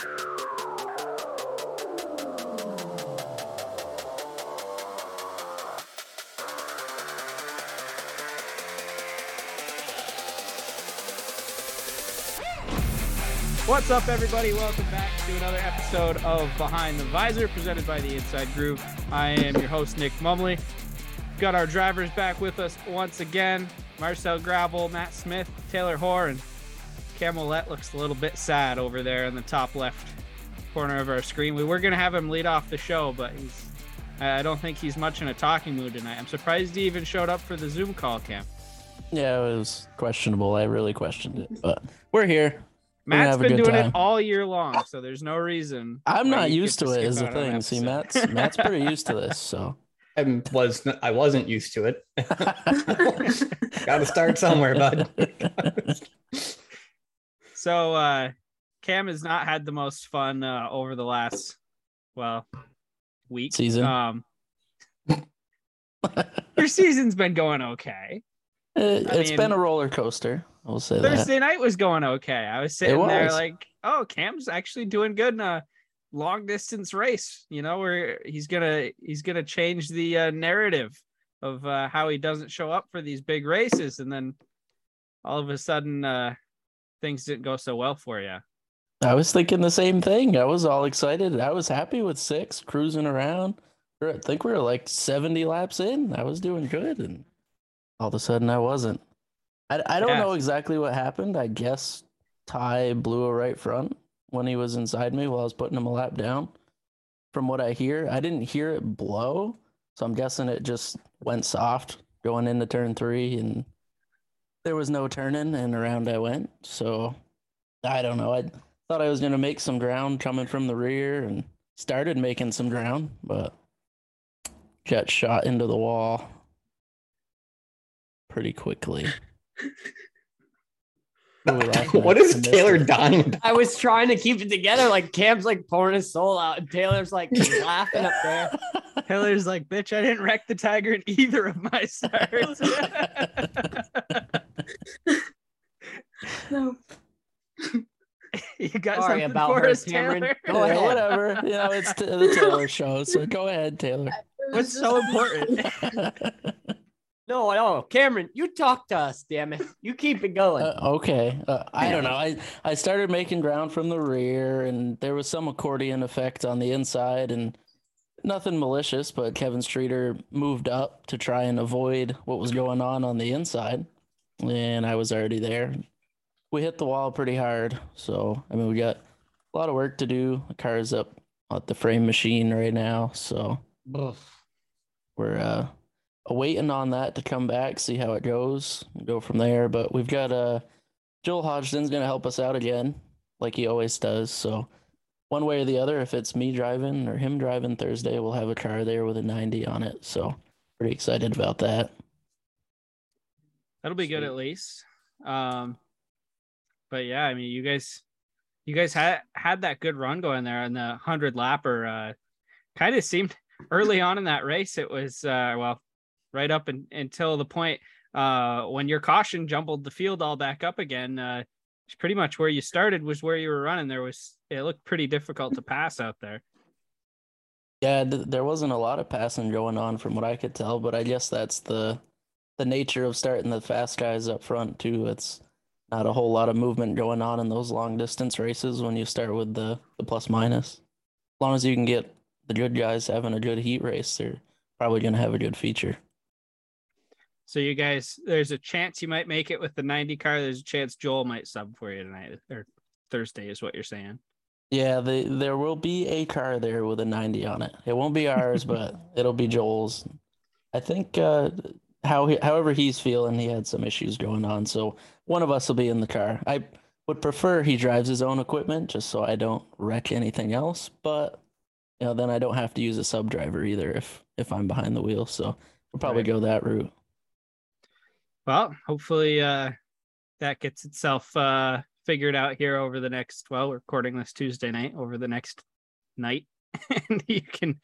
What's up, everybody? Welcome back to another episode of Behind the Visor, presented by the Inside Groove. I am your host, Nick Mumley. Got our drivers back with us once again Marcel Gravel, Matt Smith, Taylor Hoare, and Cam Ouellette looks a little bit sad over there in the top left corner of our screen. We were going to have him lead off the show, but he's I don't think he's much in a talking mood tonight. I'm surprised he even showed up for the Zoom call, Cam. Yeah, it was questionable. I really questioned it, but we're here. We're Matt's gonna have a been doing time. it all year long, so there's no reason. I'm not used get to it. skip Is the out on an thing. See. Matt's Matt's pretty used to this. So I was I wasn't used to it. Got to start somewhere, bud. So uh Cam has not had the most fun uh over the last well week. Season. Um your season's been going okay. it, I has mean- been a roller coaster. I'll say that. Thursday night was going okay. I was sitting there like, oh, Cam's actually doing good in a long distance race, you know, where he's gonna he's gonna change the uh, narrative of uh, how he doesn't show up for these big races, and then all of a sudden uh, things didn't go so well for you. I was thinking the same thing. I was all excited. I was happy with six, cruising around. I think we were like 70 laps in. I was doing good, and all of a sudden I wasn't. I, I don't Yeah. know exactly what happened. I guess Ty blew a right front when he was inside me while I was putting him a lap down. From what I hear, I didn't hear it blow, so I'm guessing it just went soft going into turn three, and there was no turning, and around I went. So I don't know. I thought I was going to make some ground coming from the rear and started making some ground, but got shot into the wall pretty quickly. What are we laughing what at? is I missed Taylor it. dying about? I was trying to keep it together. Like Cam's like pouring his soul out, and Taylor's like laughing up there. Taylor's like, bitch, I didn't wreck the tiger in either of my starts. No. you got Sorry something about for her, us, Cameron. Taylor? Go Yeah, ahead. whatever. You know, it's t- the Taylor show, so go ahead, Taylor. What's so important? No, no, Cameron, you talk to us, damn it. You keep it going. Uh, okay. Uh, I don't know. I, I started making ground from the rear, and there was some accordion effect on the inside, and nothing malicious, but Kevin Streeter moved up to try and avoid what was going on on the inside, and I was already there. We hit the wall pretty hard, so I mean, we got a lot of work to do. The car is up at the frame machine right now, so we're uh waiting on that to come back, see how it goes, go from there. But we've got uh Joel Hodgson's gonna help us out again, like he always does. So one way or the other, if it's me driving or him driving Thursday, we'll have a car there with a 90 on it. So pretty excited about that. That'll be good at least. Um, but yeah, I mean, you guys, you guys had had that good run going there, and the hundred lapper uh, kind of seemed early on in that race. It was uh, well, right up in, until the point uh, when your caution jumbled the field all back up again. Uh, it's pretty much where you started was where you were running. There was it looked pretty difficult to pass out there. Yeah, th- there wasn't a lot of passing going on from what I could tell, but I guess that's the the nature of starting the fast guys up front too. It's not a whole lot of movement going on in those long distance races when you start with the, the plus minus. As long as you can get the good guys having a good heat race, they're probably gonna have a good feature. So you guys, there's a chance you might make it with the 90 car. There's a chance Joel might sub for you tonight or Thursday, is what you're saying. Yeah, the, there will be a car there with a 90 on it. It won't be ours, but it'll be Joel's. I think uh, how he, however he's feeling, he had some issues going on, so one of us will be in the car. I would prefer he drives his own equipment just so I don't wreck anything else, but you know, then I don't have to use a sub driver either if if I'm behind the wheel. So we'll probably Right. go that route. Well, hopefully uh, that gets itself uh, figured out here over the next. Well, we're recording this Tuesday night. Over the next night, and you can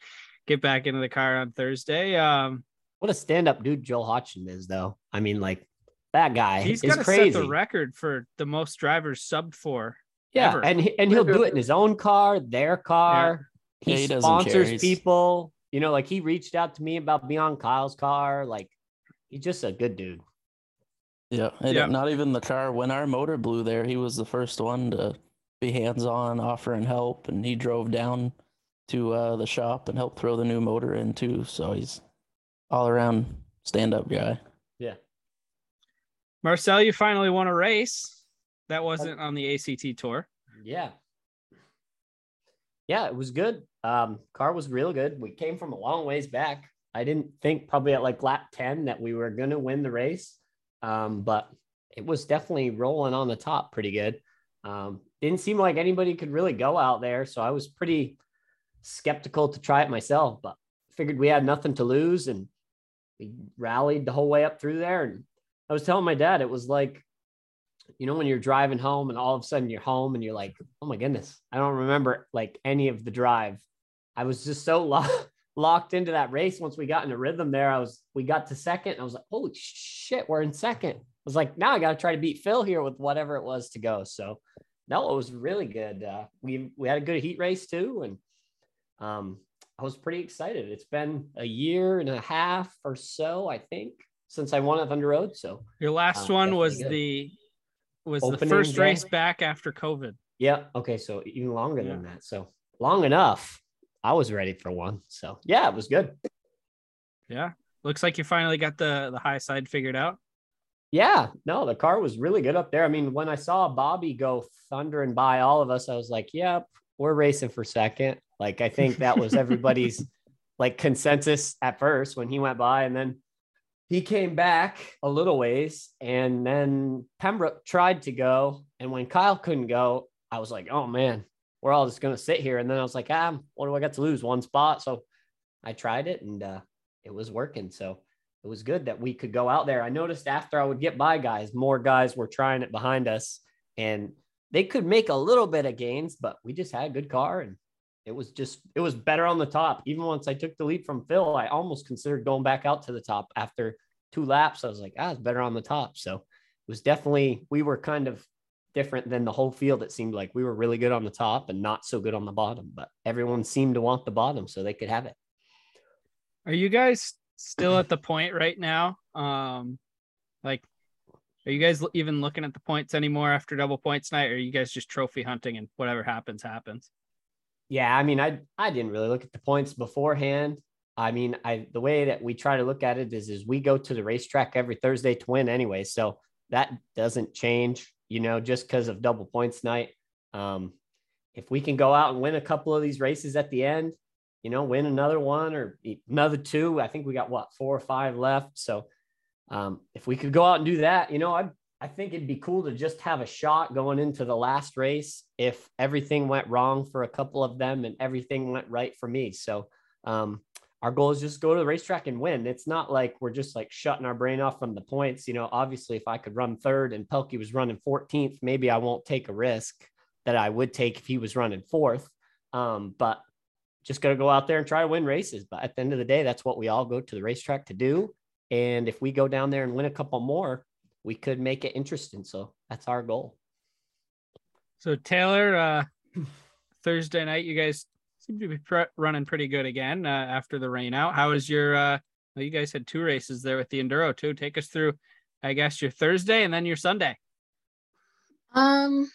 get back into the car on Thursday. Um, What a stand-up dude Joel Hodgson is, though. I mean, like that guy he's is got to crazy. set the record for the most drivers sub for Yeah, ever. and he, and he'll do it in his own car, their car. Yeah, He, he sponsors people. You know, like he reached out to me about being on Kyle's car. Like he's just a good dude. Yeah, and Yeah. not even the car. When our motor blew there, he was the first one to be hands on, offering help, and he drove down to uh, the shop and helped throw the new motor in too. So he's all around stand up guy. Yeah. Marcel, you finally won a race that wasn't on the ACT tour. Yeah. Yeah, it was good. Um, car was real good. We came from a long ways back. I didn't think probably at like lap 10 that we were gonna win the race. Um, but it was definitely rolling on the top pretty good. Um, didn't seem like anybody could really go out there. So I was pretty skeptical to try it myself, but figured we had nothing to lose and we rallied the whole way up through there. And I was telling my dad, it was like, you know, when you're driving home and all of a sudden you're home and you're like, oh my goodness, I don't remember like any of the drive. I was just so lo- locked into that race. Once we got in a rhythm there, I was, we got to second. And I was like, holy shit, we're in second. I was like, now I got to try to beat Phil here with whatever it was to go. So no, it was really good. Uh, we, we had a good heat race too. And um, I was pretty excited. It's been a year and a half or so, I think, since I won at Thunder Road. So Your last Oh, one was good. the was the first race back after COVID. Yeah. Okay. So even longer than that. So long enough. I was ready for one. So yeah, it was good. Yeah. Looks like you finally got the the high side figured out. Yeah. No, the car was really good up there. I mean, when I saw Bobby go thundering by all of us, I was like, yep, we're racing for second. Like, I think that was everybody's like consensus at first when he went by. And then he came back a little ways. And then Pembroke tried to go. And when Kyle couldn't go, I was like, oh man, we're all just going to sit here. And then I was like, ah, what do I got to lose? One spot. So I tried it and uh, it was working. So it was good that we could go out there. I noticed after I would get by guys, more guys were trying it behind us and they could make a little bit of gains, but we just had a good car and it was just, it was better on the top. Even once I took the lead from Phil, I almost considered going back out to the top after two laps. I was like, ah, it's better on the top. So it was definitely, we were kind of different than the whole field. It seemed like we were really good on the top and not so good on the bottom, but everyone seemed to want the bottom so they could have it. Are you guys still at the point right now? Um like are you guys even looking at the points anymore after double points night or are you guys just trophy hunting and whatever happens happens? Yeah, I mean, I I didn't really look at the points beforehand. I mean, I the way that we try to look at it is is we go to the racetrack every Thursday to win anyway, so that doesn't change, you know, just because of double points night. Um, if we can go out and win a couple of these races at the end, you know, win another one or another two. I think we got what four or five left. So um, if we could go out and do that, you know, I I think it'd be cool to just have a shot going into the last race if everything went wrong for a couple of them and everything went right for me. So um, our goal is just go to the racetrack and win. It's not like we're just like shutting our brain off from the points. You know, obviously, if I could run third and Pelkey was running 14th, maybe I won't take a risk that I would take if he was running fourth. Um, but just got to go out there and try to win races. But at the end of the day, that's what we all go to the racetrack to do. And if we go down there and win a couple more, we could make it interesting. So that's our goal. So Taylor, uh Thursday night you guys seem to be running pretty good again uh, after the rain out. How is your uh well, you guys had two races there with the enduro too. Take us through I guess your Thursday and then your Sunday. Um,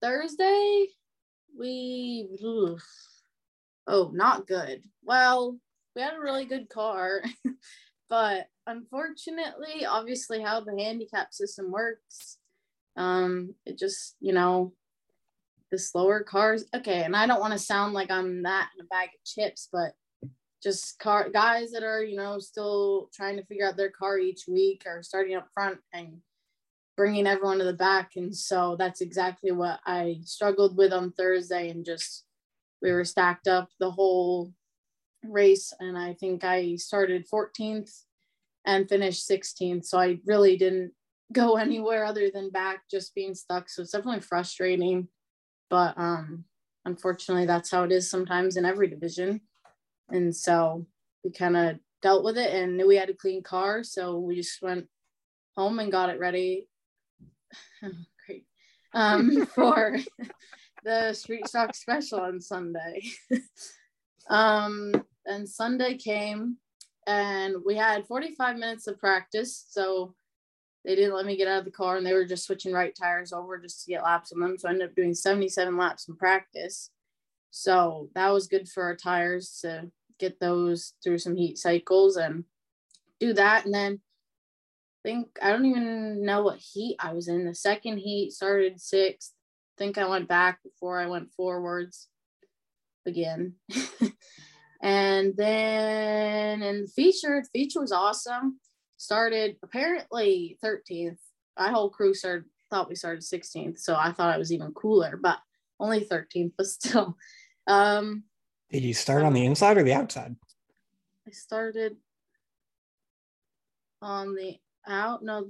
Thursday, we, oh, not good. Well, we had a really good car, but unfortunately, obviously, how the handicap system works, um, it just, you know, the slower cars. Okay, and I don't want to sound like I'm that in a bag of chips, but just car guys that are, you know, still trying to figure out their car each week are starting up front and bringing everyone to the back. And so that's exactly what I struggled with on Thursday. And just we were stacked up the whole race. And I think I started 14th and finished 16th. So I really didn't go anywhere other than back, just being stuck. So it's definitely frustrating. But um, unfortunately, that's how it is sometimes in every division. And so we kind of dealt with it and knew we had a clean car. So we just went home and got it ready. Great. um, for the street stock special on Sunday. um, and Sunday came, and we had 45 minutes of practice. So they didn't let me get out of the car, and they were just switching right tires over just to get laps on them. So I ended up doing 77 laps in practice. So that was good for our tires to get those through some heat cycles and do that. And then I think I don't even know what heat I was in. The second heat started sixth. I think I went back before I went forwards again. and then in the feature, the feature was awesome. Started apparently 13th. My whole crew started thought we started 16th, so I thought I was even cooler, but only 13th, but still. Um Did you start on the inside or the outside? I started on the out. No,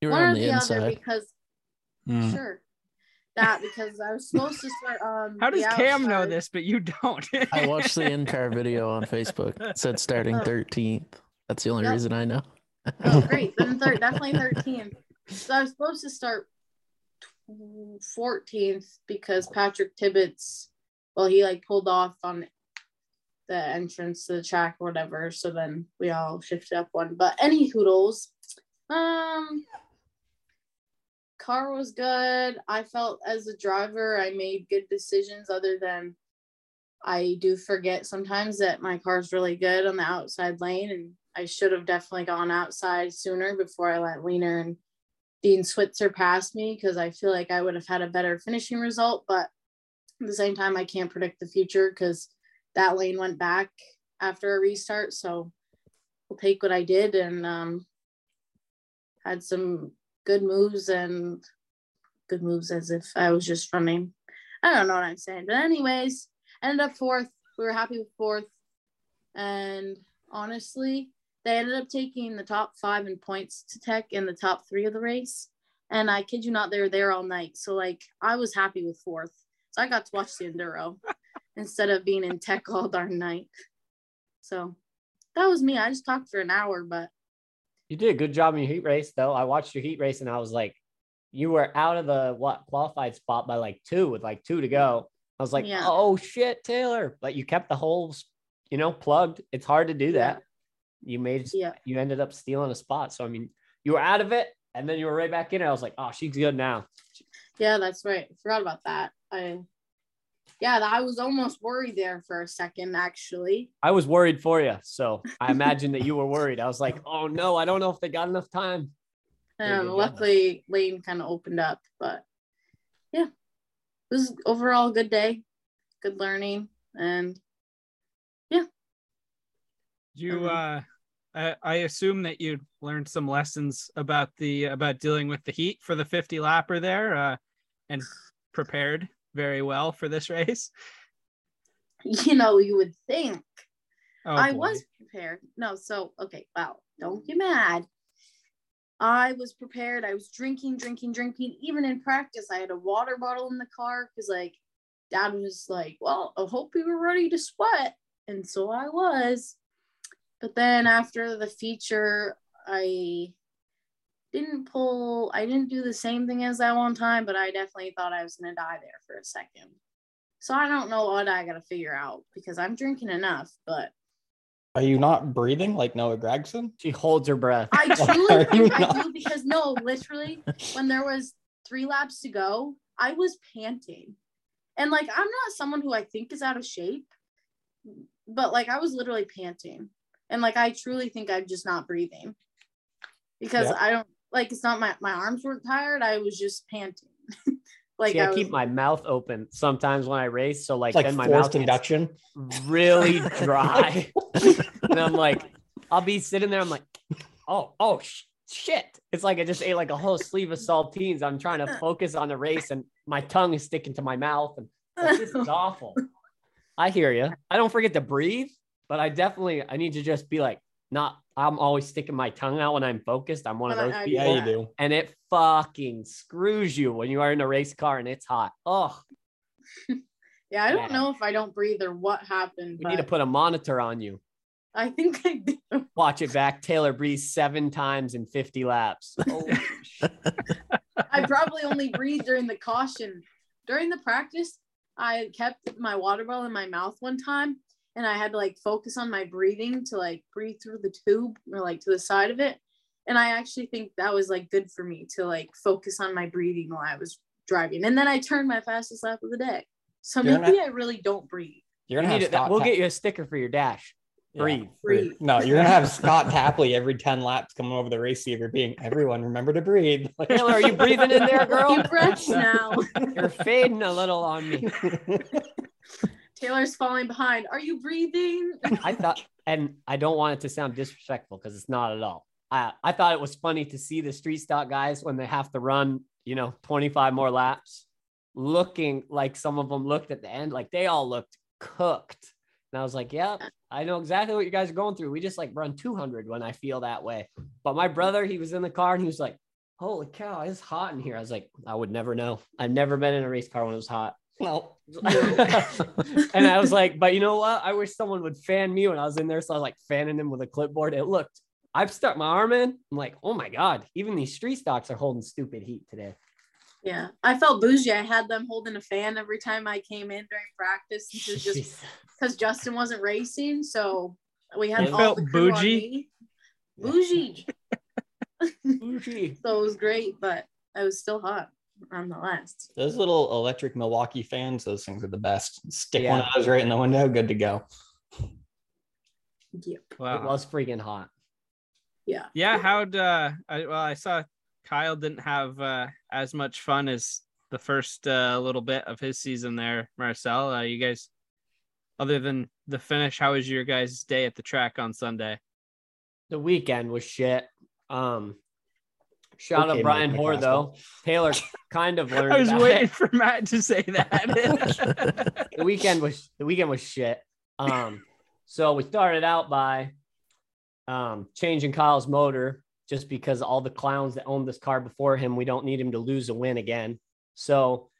You were one on or the the inside. other because Hmm. sure that because I was supposed to start on. How does the Cam know this, but you don't? I watched the in-car video on Facebook. It said starting Oh. 13th. That's the only Yep. reason I know. Oh, great! Then thir- definitely 13th. So I was supposed to start 14th because Patrick Tibbetts, well, he like pulled off on the entrance to the track or whatever. So then we all shifted up one. But any hoodles, um, car was good. I felt as a driver, I made good decisions. Other than I do forget sometimes that my car's really good on the outside lane, and I should have definitely gone outside sooner before I let Wiener and Dean Switzer pass me because I feel like I would have had a better finishing result. But at the same time, I can't predict the future because that lane went back after a restart. So we'll take what I did and um, had some good moves and good moves as if I was just running. I don't know what I'm saying. But, anyways, ended up fourth. We were happy with fourth. And honestly, they ended up taking the top five in points to tech in the top three of the race. And I kid you not, they were there all night. So like I was happy with fourth. So I got to watch the enduro instead of being in tech all darn night. So that was me. I just talked for an hour, but You did a good job in your heat race, though. I watched your heat race and I was like, you were out of the what qualified spot by like two with like two to go. I was like, Yeah. oh shit, Taylor. But you kept the holes, you know, plugged. It's hard to do that. You made yeah. you ended up stealing a spot. So I mean, you were out of it and then you were right back in it. I was like, oh, she's good now. Yeah, that's right. I forgot about that. I yeah, I was almost worried there for a second actually. I was worried for you. So I imagine that you were worried. I was like, oh no, I don't know if they got enough time. Um, luckily lane kind of opened up, but yeah. It was overall a good day, good learning, and you, Mhm. uh, I, I assume that you learned some lessons about the about dealing with the heat for the 50 lapper there, uh, and prepared very well for this race. you know, you would think Oh, I boy. was prepared. No, so okay, wow, don't get mad. I was prepared. I was drinking, drinking, drinking. Even in practice, I had a water bottle in the car because, like, dad was like, Well, I hope you were ready to sweat. And so I was. But then after the feature, I didn't pull, I didn't do the same thing as that one time, but I definitely thought I was going to die there for a second. So I don't know what I got to figure out because I'm drinking enough, but Are you not breathing like Noah Gregson? She holds her breath. I truly are you think I not? do because no, literally, when there was three laps to go, I was panting. And like I'm not someone who I think is out of shape, but like I was literally panting. And like I truly think I'm just not breathing. Because Yep. I don't like it's not my my arms weren't tired, I was just panting. like See, I, I keep was- my mouth open sometimes when I race. So like, It's like then my mouth induction. really dry. and I'm like, I'll be sitting there. I'm like, oh, oh, sh- shit. It's like I just ate like a whole sleeve of saltines. I'm trying to focus on the race and my tongue is sticking to my mouth. And like, this is awful. I hear you. I don't forget to breathe, but I definitely, I need to just be like, not, I'm always sticking my tongue out when I'm focused. I'm one of those people. Yeah, you do. And it fucking screws you when you are in a race car and it's hot. Oh, yeah, I don't Yeah. know if I don't breathe or what happened. we need to put a monitor on you. I think I do. Watch it back. Taylor breathes seven times in 50 laps. Oh, Holy. I probably only breathed during the caution. During the practice, I kept my water bottle in my mouth one time and I had to like focus on my breathing to like breathe through the tube or like to the side of it. And I actually think that was like good for me to like focus on my breathing while I was driving. And then I turned my fastest lap of the day. So You're maybe not- I really don't breathe. You're gonna have need it- Scott we'll Ta- get you a sticker for your dash. Yeah. Breathe. Breathe. No, you're gonna have Scott Tapley every 10 laps coming over the race receiver being everyone remember to breathe. Like- Taylor, are you breathing in there, girl? Deep breaths now. You're fading a little on me. Taylor's falling behind. Are you breathing? I thought, and I don't want it to sound disrespectful because it's not at all. I, I thought it was funny to see the street stock guys when they have to run, you know, 25 more laps, looking like some of them looked at the end, like they all looked cooked. And I was like, yeah, I know exactly what you guys are going through. We just like run 200 when I feel that way. But my brother, he was in the car and he was like, holy cow, it's hot in here. I was like, I would never know. I've never been in a race car when it was hot. No. and I was like, but you know what? I wish someone would fan me when I was in there. So I was like fanning him with a clipboard. It looked, I've stuck my arm in. I'm like, oh my God, even these street stocks are holding stupid heat today. Yeah, I felt bougie. I had them holding a fan every time I came in during practice because just because Justin wasn't racing, so we had You all felt the bougie? Bougie. Bougie. So it was great, but I was still hot nonetheless. Those little electric Milwaukee fans, those things are the best. Stick one of those right in the window, good to go. Yep. It was freaking hot. Yeah. Yeah, how'd uh I well I saw Kyle didn't have uh as much fun as the first uh little bit of his season there, Marcel. Uh, you guys other than the finish, how was your guys' day at the track on Sunday? The weekend was shit. Um, shout Okay, out Brian Mike Hoare McCaskill. though. Taylor kind of learned. I was waiting it. for Matt to say that. the weekend was the weekend was shit. Um, so we started out by um changing Kyle's motor just because all the clowns that owned this car before him, we don't need him to lose a win again. So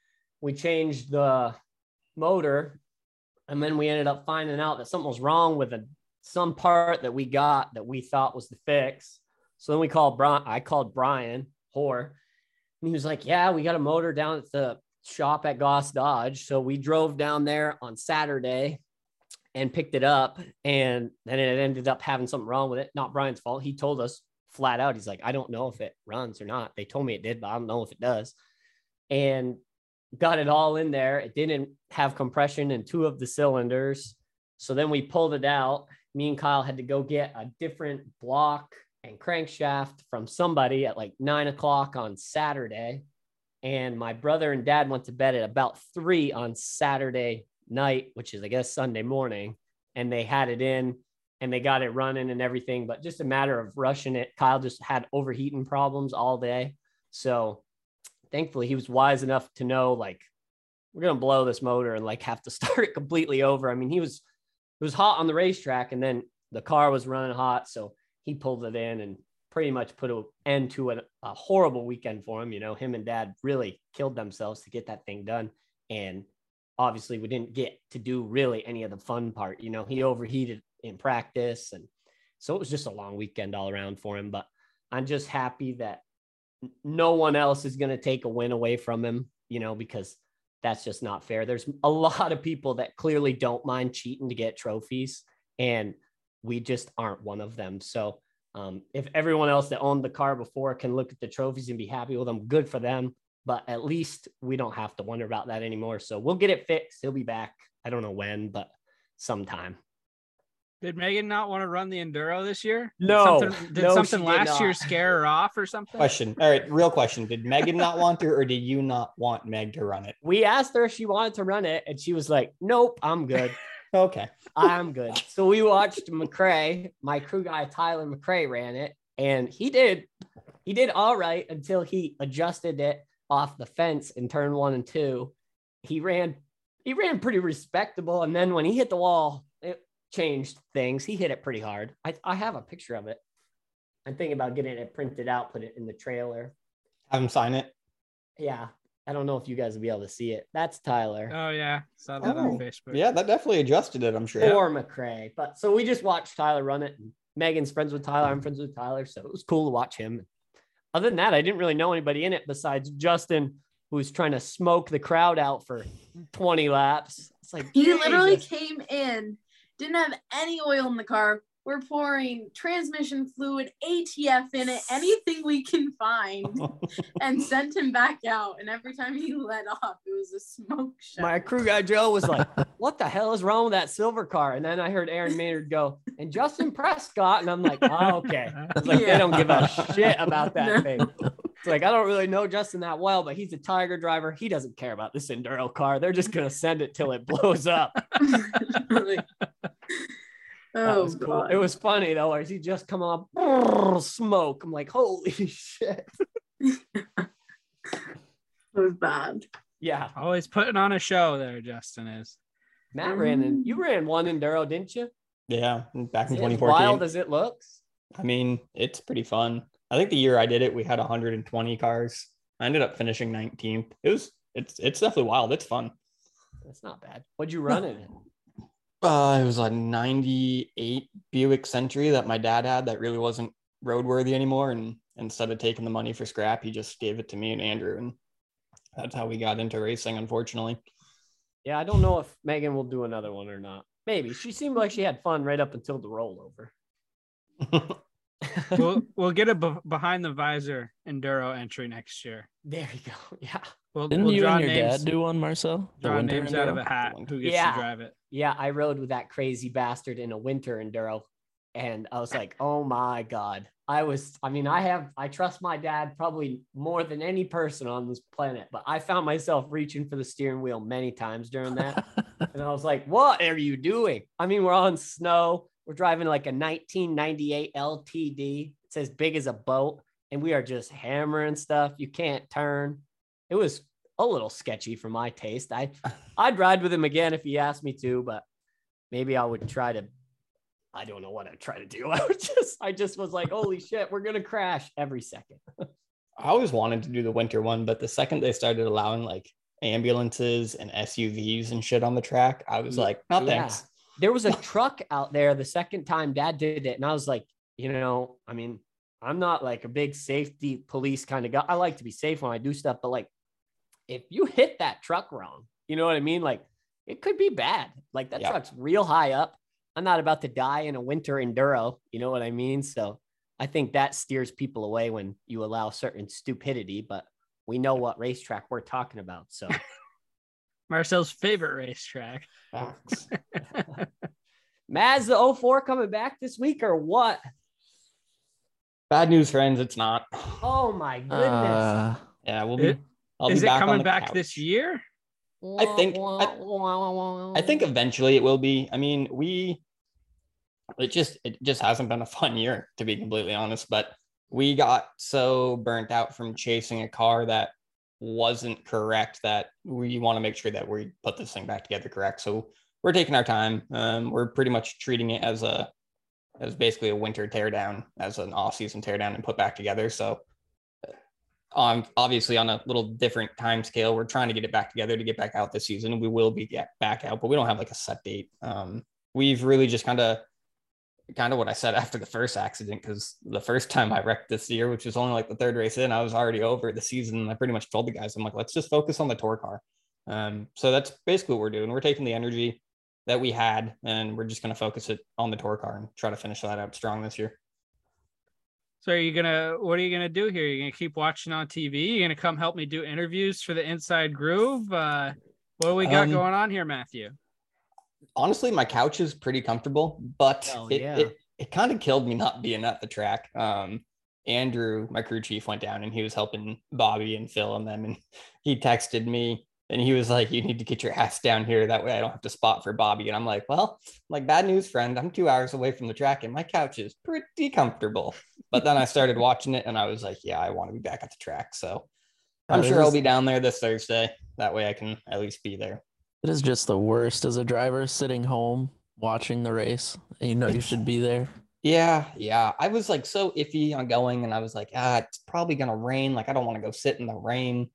we changed the motor, and then we ended up finding out that something was wrong with a some part that we got that we thought was the fix. So then we called Brian. I called Brian Hoare, and he was like, "Yeah, we got a motor down at the shop at Goss Dodge." So we drove down there on Saturday and picked it up, and then it ended up having something wrong with it. Not Brian's fault. He told us flat out. He's like, "I don't know if it runs or not." They told me it did, but I don't know if it does. And got it all in there. It didn't have compression in two of the cylinders. So then we pulled it out. Me and Kyle had to go get a different block and crankshaft from somebody at like nine o'clock on Saturday. And my brother and dad went to bed at about three on Saturday night, which is, I guess, Sunday morning. And they had it in and they got it running and everything, but just a matter of rushing it. Kyle just had overheating problems all day. So thankfully, he was wise enough to know, like, we're going to blow this motor and like have to start it completely over. I mean, he was, it was hot on the racetrack and then the car was running hot. So he pulled it in and pretty much put an end to a, a horrible weekend for him. You know, him and dad really killed themselves to get that thing done. And obviously, we didn't get to do really any of the fun part. You know, he overheated in practice. And so it was just a long weekend all around for him. But I'm just happy that no one else is going to take a win away from him, you know, because that's just not fair. There's a lot of people that clearly don't mind cheating to get trophies, and we just aren't one of them. So, um, if everyone else that owned the car before can look at the trophies and be happy with them, good for them. But at least we don't have to wonder about that anymore. So we'll get it fixed. He'll be back. I don't know when, but sometime. Did Megan not want to run the enduro this year? Did No. something, did No, something she did last year scare her off or something? Question. All right, real question. Did Megan not want to, or did you not want Meg to run it? We asked her if she wanted to run it, and she was like, "Nope, I'm good. Okay. I'm good." So we watched McCray, my crew guy Tyler McCray ran it, and he did, he did all right until he adjusted it off the fence in turn one and two. He ran, he ran pretty respectable, and then when he hit the wall, it changed things. He hit it pretty hard. I, I have a picture of it. I'm thinking about getting it printed out, put it in the trailer. Have him sign it. Yeah, I don't know if you guys will be able to see it. That's Tyler. Oh yeah, saw that on Oh, Facebook. Yeah, that definitely adjusted it, I'm sure. or McCray. But so we just watched Tyler run it. And Megan's friends with Tyler. I'm friends with Tyler. So it was cool to watch him. other than that, I didn't really know anybody in it besides Justin, who's trying to smoke the crowd out for 20 laps. It's like He literally came in, didn't have any oil in the car. We're pouring transmission fluid, ATF in it, anything we can find, and sent him back out. And every time he let off, it was a smoke show. my crew guy Joe was like, "What the hell is wrong with that silver car?" And then I heard Aaron Maynard go, "And Justin Prescott," and I'm like, "Oh, okay." It's like they don't give a shit about that No. thing. It's like I don't really know Justin that well, but he's a Tiger driver. He doesn't care about this Enduro car. They're just gonna send it till it blows up. Like, That oh, was cool. God. It was funny though, as he just come on brrr, smoke. I'm like, holy shit. It was bad. Yeah. Always putting on a show there, Justin is. Matt ran and you um, ran one Enduro, didn't you? Yeah, back in Is it 2014. wild as it looks. I mean, it's pretty fun. I think the year I did it, we had 120 cars. I ended up finishing 19th. It was it's it's definitely wild. It's fun. That's not bad. What'd you run in it? Uh, it was a 98 Buick Century that my dad had that really wasn't roadworthy anymore. And instead of taking the money for scrap, he just gave it to me and Andrew. And that's how we got into racing, unfortunately. Yeah, I don't know if Megan will do another one or not. Maybe. She seemed like she had fun right up until the rollover. We'll we'll get a b- behind the visor enduro entry next year. there you go. Yeah. We'll, Didn't we'll you and your names, dad do one, Marcel? The draw winter names out of a hat. One- Who gets Yeah. to drive it? Yeah, I rode with that crazy bastard in a winter enduro. And I was like, oh my God. I was, I mean, I have, I trust my dad probably more than any person on this planet, but I found myself reaching for the steering wheel many times during that. and I was like, what are you doing? I mean, we're on snow. We're driving like a 1998 LTD. It's as big as a boat. And we are just hammering stuff. You can't turn. It was a little sketchy for my taste. I, I'd ride with him again if he asked me to, but maybe I would try to. I don't know what I'd try to do. I would just, I just was like, holy shit, we're gonna crash every second. I always wanted to do the winter one, but the second they started allowing like ambulances and SUVs and shit on the track, I was like, oh, no Yeah. thanks. There was a truck out there the second time dad did it, and I was like, you know, I mean, I'm not like a big safety police kind of guy. I like to be safe when I do stuff, but like, if you hit that truck wrong, you know what I mean? Like, it could be bad. Like that truck's real high up. I'm not about to die in a winter enduro. You know what I mean? So I think that steers people away when you allow certain stupidity, but we know what racetrack we're talking about. So Marcel's favorite racetrack. Facts. Maz the 04 coming back this week or what? Bad news, friends. It's not. Oh my goodness. Uh, Yeah, we'll be. It- I'll Is be it back coming back couch. this year? I think- I think eventually it will be. I mean, we it just it just hasn't been a fun year to be completely honest, but we got so burnt out from chasing a car that wasn't correct that we want to make sure that we put this thing back together correct. So we're taking our time. Um, we're pretty much treating it as a as basically a winter teardown, as an off-season teardown and put back together. So um, obviously on a little different time scale. We're trying to get it back together to get back out this season. We will be back out, but we don't have like a set date. Um, we've really just kind of, kind of what I said after the first accident, because the first time I wrecked this year, which was only like the third race in, I was already over the season. I pretty much told the guys, I'm like, let's just focus on the tour car. Um, so that's basically what we're doing. We're taking the energy that we had and we're just going to focus it on the tour car and try to finish that out strong this year. So are you gonna what are you gonna do here? You're gonna keep watching on TV? You're gonna come help me do interviews for the Inside Groove? Uh, what do we got Um, going on here, Matthew? Honestly, my couch is pretty comfortable, but Oh, it, yeah. it, it kind of killed me not being at the track. Um, Andrew, my crew chief, went down and he was helping Bobby and Phil and them, and he texted me and he was like, "You need to get your ass down here. That way, I don't have to spot for Bobby." And I'm like, "Well, like bad news, friend. I'm two hours away from the track, and my couch is pretty comfortable." But then I started watching it, and I was like, "Yeah, I want to be back at the track." So I'm sure I'll be down there this Thursday. That way, I can at least be there. It is just the worst as a driver sitting home watching the race. and You know you should be there. Yeah, yeah. I was like so iffy on going, and I was like, ah, it's probably gonna rain. Like, I don't want to go sit in the rain.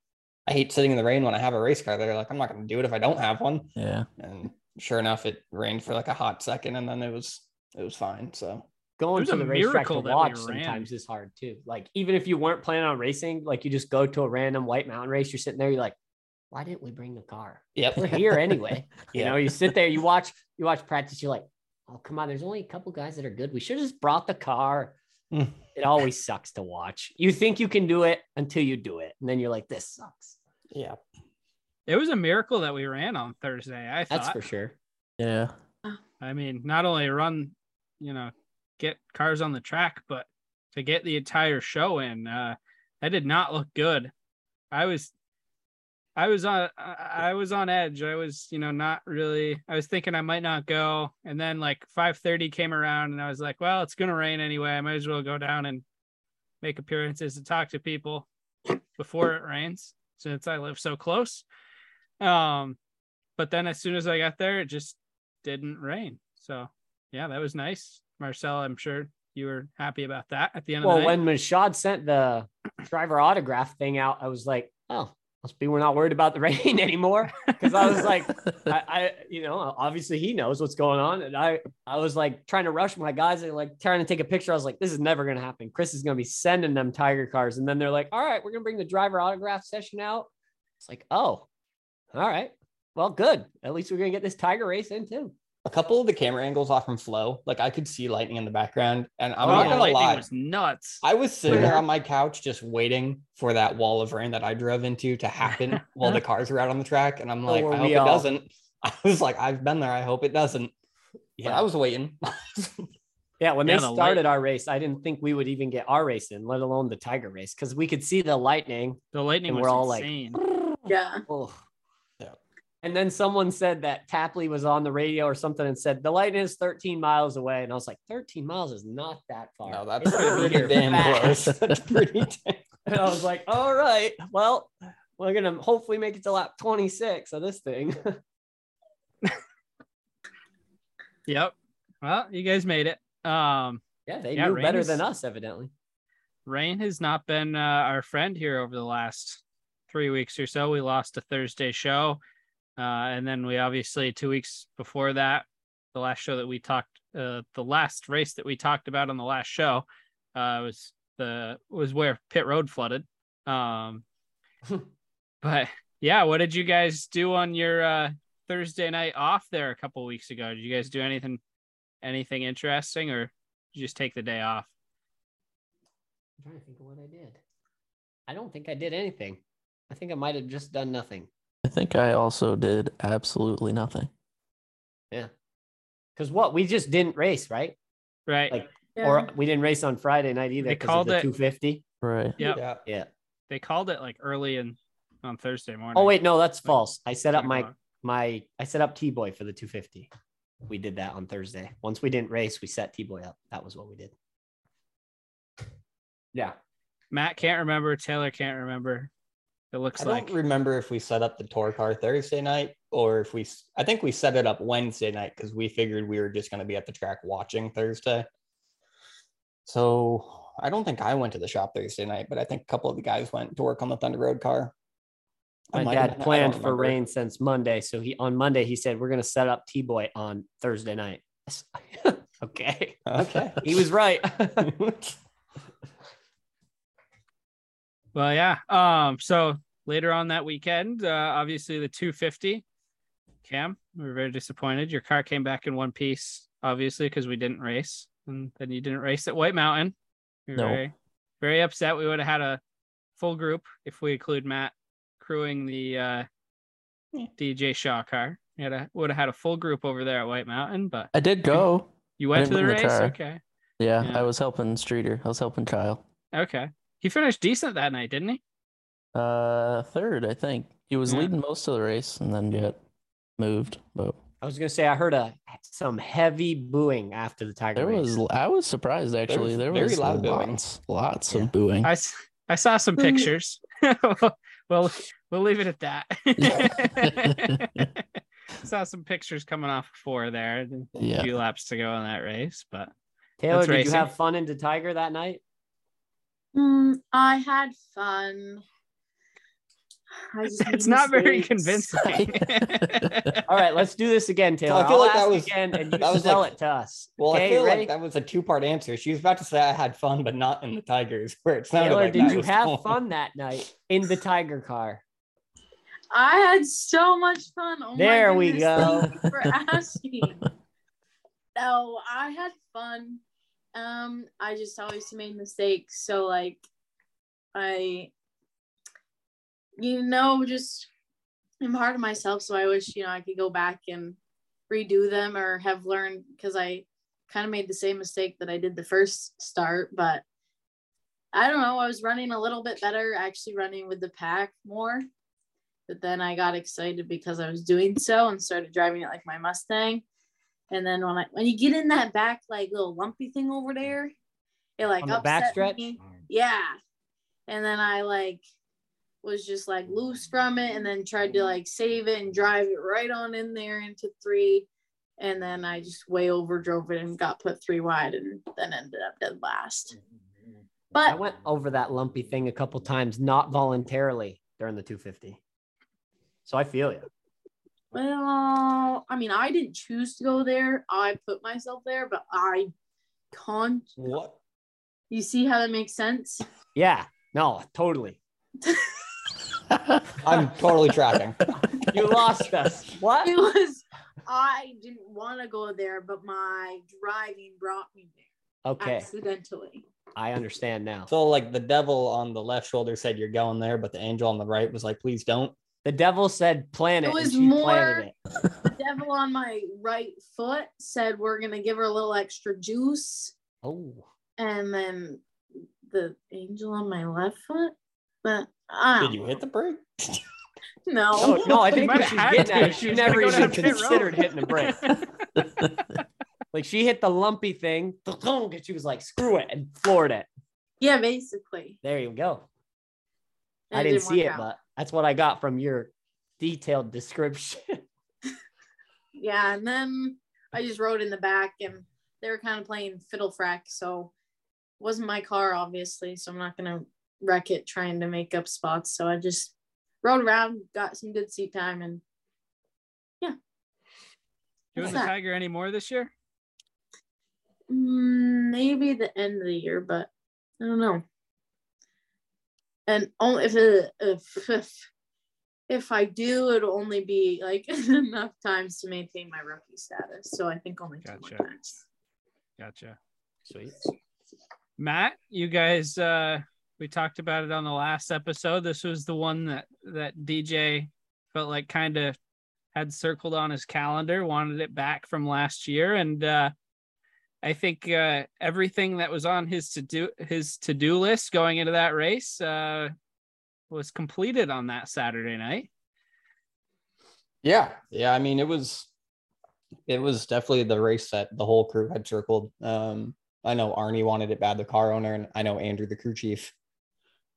I hate sitting in the rain when I have a race car there. Like, I'm not gonna do it if I don't have one. Yeah. And sure enough, it rained for like a hot second, and then it was it was fine. So going was to the racetrack miracle to watch sometimes is hard too. Like even if you weren't planning on racing, like you just go to a random White Mountain race, you're sitting there, you're like, why didn't we bring the car? Yep. We're here anyway. You Yeah. know, you sit there, you watch, you watch practice, you're like, oh come on, there's only a couple guys that are good. We should have just brought the car. Mm. it always sucks to watch. You think you can do it until you do it, and then you're like, this sucks. Yeah. It was a miracle that we ran on Thursday. I thought. That's for sure. Yeah. I mean, not only run, you know, get cars on the track, but to get the entire show in, uh, that did not look good. I was, I was on, I I was on edge. I was, you know, not really. I was thinking I might not go, and then like five thirty came around, and I was like, well, it's gonna rain anyway. I might as well go down and make appearances to talk to people before it rains, since I live so close. Um, but then as soon as I got there, it just didn't rain. So yeah, that was nice. Marcel, I'm sure you were happy about that at the end Well, of the night. when Mashad sent the driver autograph thing out, I was like, oh, must be we're not worried about the rain anymore. Because I was like, I, I, you know, obviously he knows what's going on, and I, I was like trying to rush my guys and like trying to take a picture. I was like, this is never gonna happen. Chris is gonna be sending them Tiger cars, and then they're like, all right, we're gonna bring the driver autograph session out. It's like, oh, all right, well, good. At least we're gonna get this Tiger race in too. A couple of the camera angles off from Flow, like I could see lightning in the background, and I'm oh, not the gonna lie. was nuts. I was sitting there on my couch just waiting for that wall of rain that I drove into to happen while the cars were out on the track. And I'm oh, like, were I hope we it doesn't. I was like, I've been there. I hope it doesn't. Yeah, Yeah. I was waiting. Yeah, when Yeah, they the light- started our race, I didn't think we would even get our race in, let alone the Tiger race, because we could see the lightning. the lightning and was we're all like, insane. Yeah. Oh. Yeah. And then someone said that Tapley was on the radio or something and said the lightning is 13 miles away. And I was like, 13 miles is not that far. no, that's It's gonna pretty here damn fast." close. That's pretty damn. And I was like, all right, well, we're gonna hopefully make it to lap 26 of this thing. Yep. Well, you guys made it. Um, yeah, they Yeah, knew better is- than us, evidently. rain has not been uh, our friend here over the last three weeks or so. We lost a Thursday show. Uh, and then we obviously, two weeks before that, the last show that we talked, uh, the last race that we talked about on the last show uh, was the was where pit road flooded. Um, but yeah, what did you guys do on your uh, Thursday night off there a couple weeks ago? Did you guys do anything anything interesting, or just take the day off? I'm trying to think of what I did. I don't think I did anything. I think I might have just done nothing. I think I also did absolutely nothing. Yeah. Because what? We just didn't race, right? Right. Like, Yeah. Or we didn't race on Friday night either They because called of the it- 250. Right. Yep. Yeah. Yeah. They called it like early in on Thursday morning. Oh wait, no, that's Like, false. I set up my o'clock. my I set up T Boy for the 250. We did that on Thursday. Once we didn't race, we set T Boy up. That was what we did. Yeah. Matt can't remember. Taylor can't remember. It looks I don't remember if we set up the tour car Thursday night or if we. I think we set it up Wednesday night because we figured we were just going to be at the track watching Thursday. So I don't think I went to the shop Thursday night, but I think a couple of the guys went to work on the Thunder Road car. I My might have dad planned for rain since Monday. So he on Monday he said we're gonna set up T Boy on Thursday night. okay. Okay. He was right. well, yeah. Um, so later on that weekend, uh, obviously the 250. Cam, we were very disappointed. Your car came back in one piece, obviously, because we didn't race, and then you didn't race at White Mountain. We were No. very, very upset. We would have had a full group if we include Matt crewing the uh, Yeah. DJ Shaw car. We a, would have had a full group over there at White Mountain, but I did go. you went to the bring the race. car. okay, Yeah, Yeah. I was helping Streeter. I was helping Kyle. okay. He finished decent that night, didn't he? Uh, third, I think. He was Yeah. leading most of the race and then got moved. But I was gonna say I heard a some heavy booing after the Tiger there race. was, I was surprised actually. was There very was loud booing. lots, lots Yeah. of booing. I saw some pictures. well, we'll leave it at that. saw some pictures coming off four there. and A Yeah. few laps to go in that race, but Taylor, did racing. you have fun into Tiger that night? Mm, I had fun. it's not very convincing. All right, let's do this again, Taylor. I feel I'll like that was- again, and you that was sell like- it to us. Well, I feel ready? like that was a two-part answer. She was about to say I had fun, but not in the Tigers. Where it sounded Taylor, like did you have going. fun that night in the Tiger car? I had so much fun. Oh my There we goodness, go. Thank you for asking. no, I had fun. Um, I just always made mistakes. So like I you know, just I'm hard on myself, so I wish, you know, I could go back and redo them or have learned because I kind of made the same mistake that I did the first start, but I don't know. I was running a little bit better, actually running with the pack more but then I got excited because I was doing so and started driving it like my Mustang. And then when I when you get in that back like little lumpy thing over there, it like On the upset backstretch? me. Yeah. And then I like was just like loose from it and then tried to like save it and drive it right on in there into three. And then I just way over drove it and got put three wide and then ended up dead last. But I went over that lumpy thing a couple times, not voluntarily during the 250. So I feel you. Well, I mean, I didn't choose to go there. I put myself there, but I can't. What? You see how that makes sense? Yeah, no, totally. I'm totally tracking. You lost us. What? It was, I didn't want to go there, but my driving brought me there Okay, accidentally. I understand now. So like the devil on the left shoulder said you're going there, but the angel on the right was like, please don't. The devil said plan it. It was more- it. The devil on my right foot said, We're going to give her a little extra juice. Oh, And then the angel on my left foot. But I Did don't you hit the brake? No. no, no, I think might what she's getting at is She she never even down pit road. considered hitting the brake. Like she hit the lumpy thing, and she was like, screw it, and floored it. Yeah, basically. There you go. And I didn't see it, out. but that's what I got from your detailed description. yeah, and then I just rode in the back and they were kind of playing fiddle frack, so it wasn't my car obviously, so I'm not gonna wreck it trying to make up spots. So I just rode around, got some good seat time, and yeah. Doing What's the that? Tiger anymore this year? mm, maybe the end of the year, but I don't know. And only if it, if if if I do, it'll only be like enough times to maintain my rookie status. So I think only two more Gotcha. times. Gotcha. Sweet. Matt, you guys uh we talked about it on the last episode. This was the one that that DJ felt like kind of had circled on his calendar, wanted it back from last year and uh I think uh everything that was on his to do his to-do list going into that race uh was completed on that Saturday night. Yeah. Yeah. I mean, it was it was definitely the race that the whole crew had circled. Um, I know Arnie wanted it bad, the car owner, and I know Andrew, the crew chief.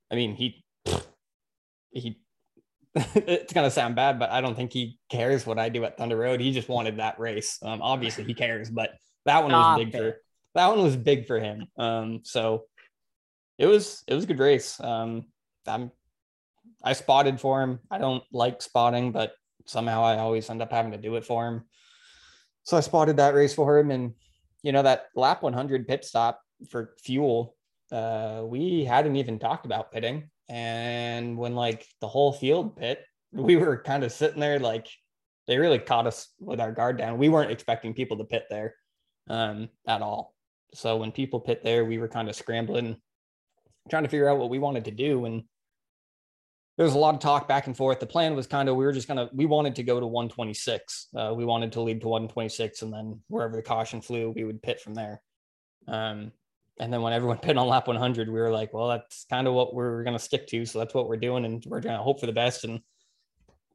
I mean, he he it's gonna sound bad, but I don't think he cares what I do at Thunder Road. He just wanted that race. Um, obviously he cares, but that one was big it. for that one was big for him. Um, so it was it was a good race. Um, I'm I spotted for him. I don't like spotting, but somehow I always end up having to do it for him. So I spotted that race for him, and you know that lap 100 pit stop for fuel. Uh, we hadn't even talked about pitting, and when like the whole field pit, we were kind of sitting there like they really caught us with our guard down. We weren't expecting people to pit there um, at all. So when people pit there, we were kind of scrambling, trying to figure out what we wanted to do, and there was a lot of talk back and forth. The plan was kind of we were just kind of we wanted to go to 126. Uh, we wanted to lead to 126, and then wherever the caution flew, we would pit from there. Um, and then when everyone pit on lap 100, we were like, well, that's kind of what we're gonna stick to. So that's what we're doing, and we're gonna hope for the best. And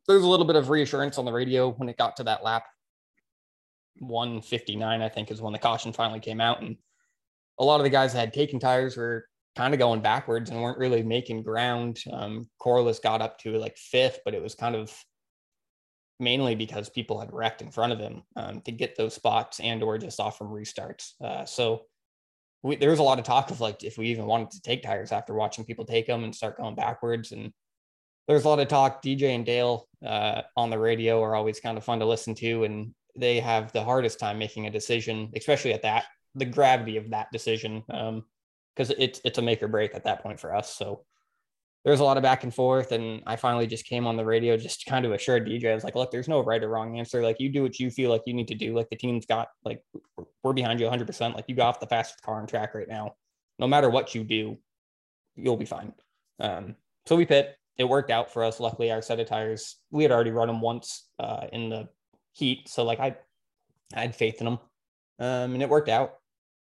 there was a little bit of reassurance on the radio when it got to that lap 159, I think, is when the caution finally came out, and a lot of the guys that had taken tires were kind of going backwards and weren't really making ground. Um, Corliss got up to like fifth, but it was kind of mainly because people had wrecked in front of him um, to get those spots and or just off from restarts. Uh, so we, there was a lot of talk of like if we even wanted to take tires after watching people take them and start going backwards. And there's a lot of talk. DJ and Dale uh, on the radio are always kind of fun to listen to, and they have the hardest time making a decision, especially at that the gravity of that decision, because um, it's it's a make or break at that point for us. So there's a lot of back and forth, and I finally just came on the radio just kind of assure DJ. I was like, look, there's no right or wrong answer. Like you do what you feel like you need to do. Like the team's got like we're behind you 100. percent Like you got off the fastest car on track right now. No matter what you do, you'll be fine. Um, so we pit. It worked out for us. Luckily, our set of tires we had already run them once uh, in the heat, so like I, I had faith in them, um, and it worked out.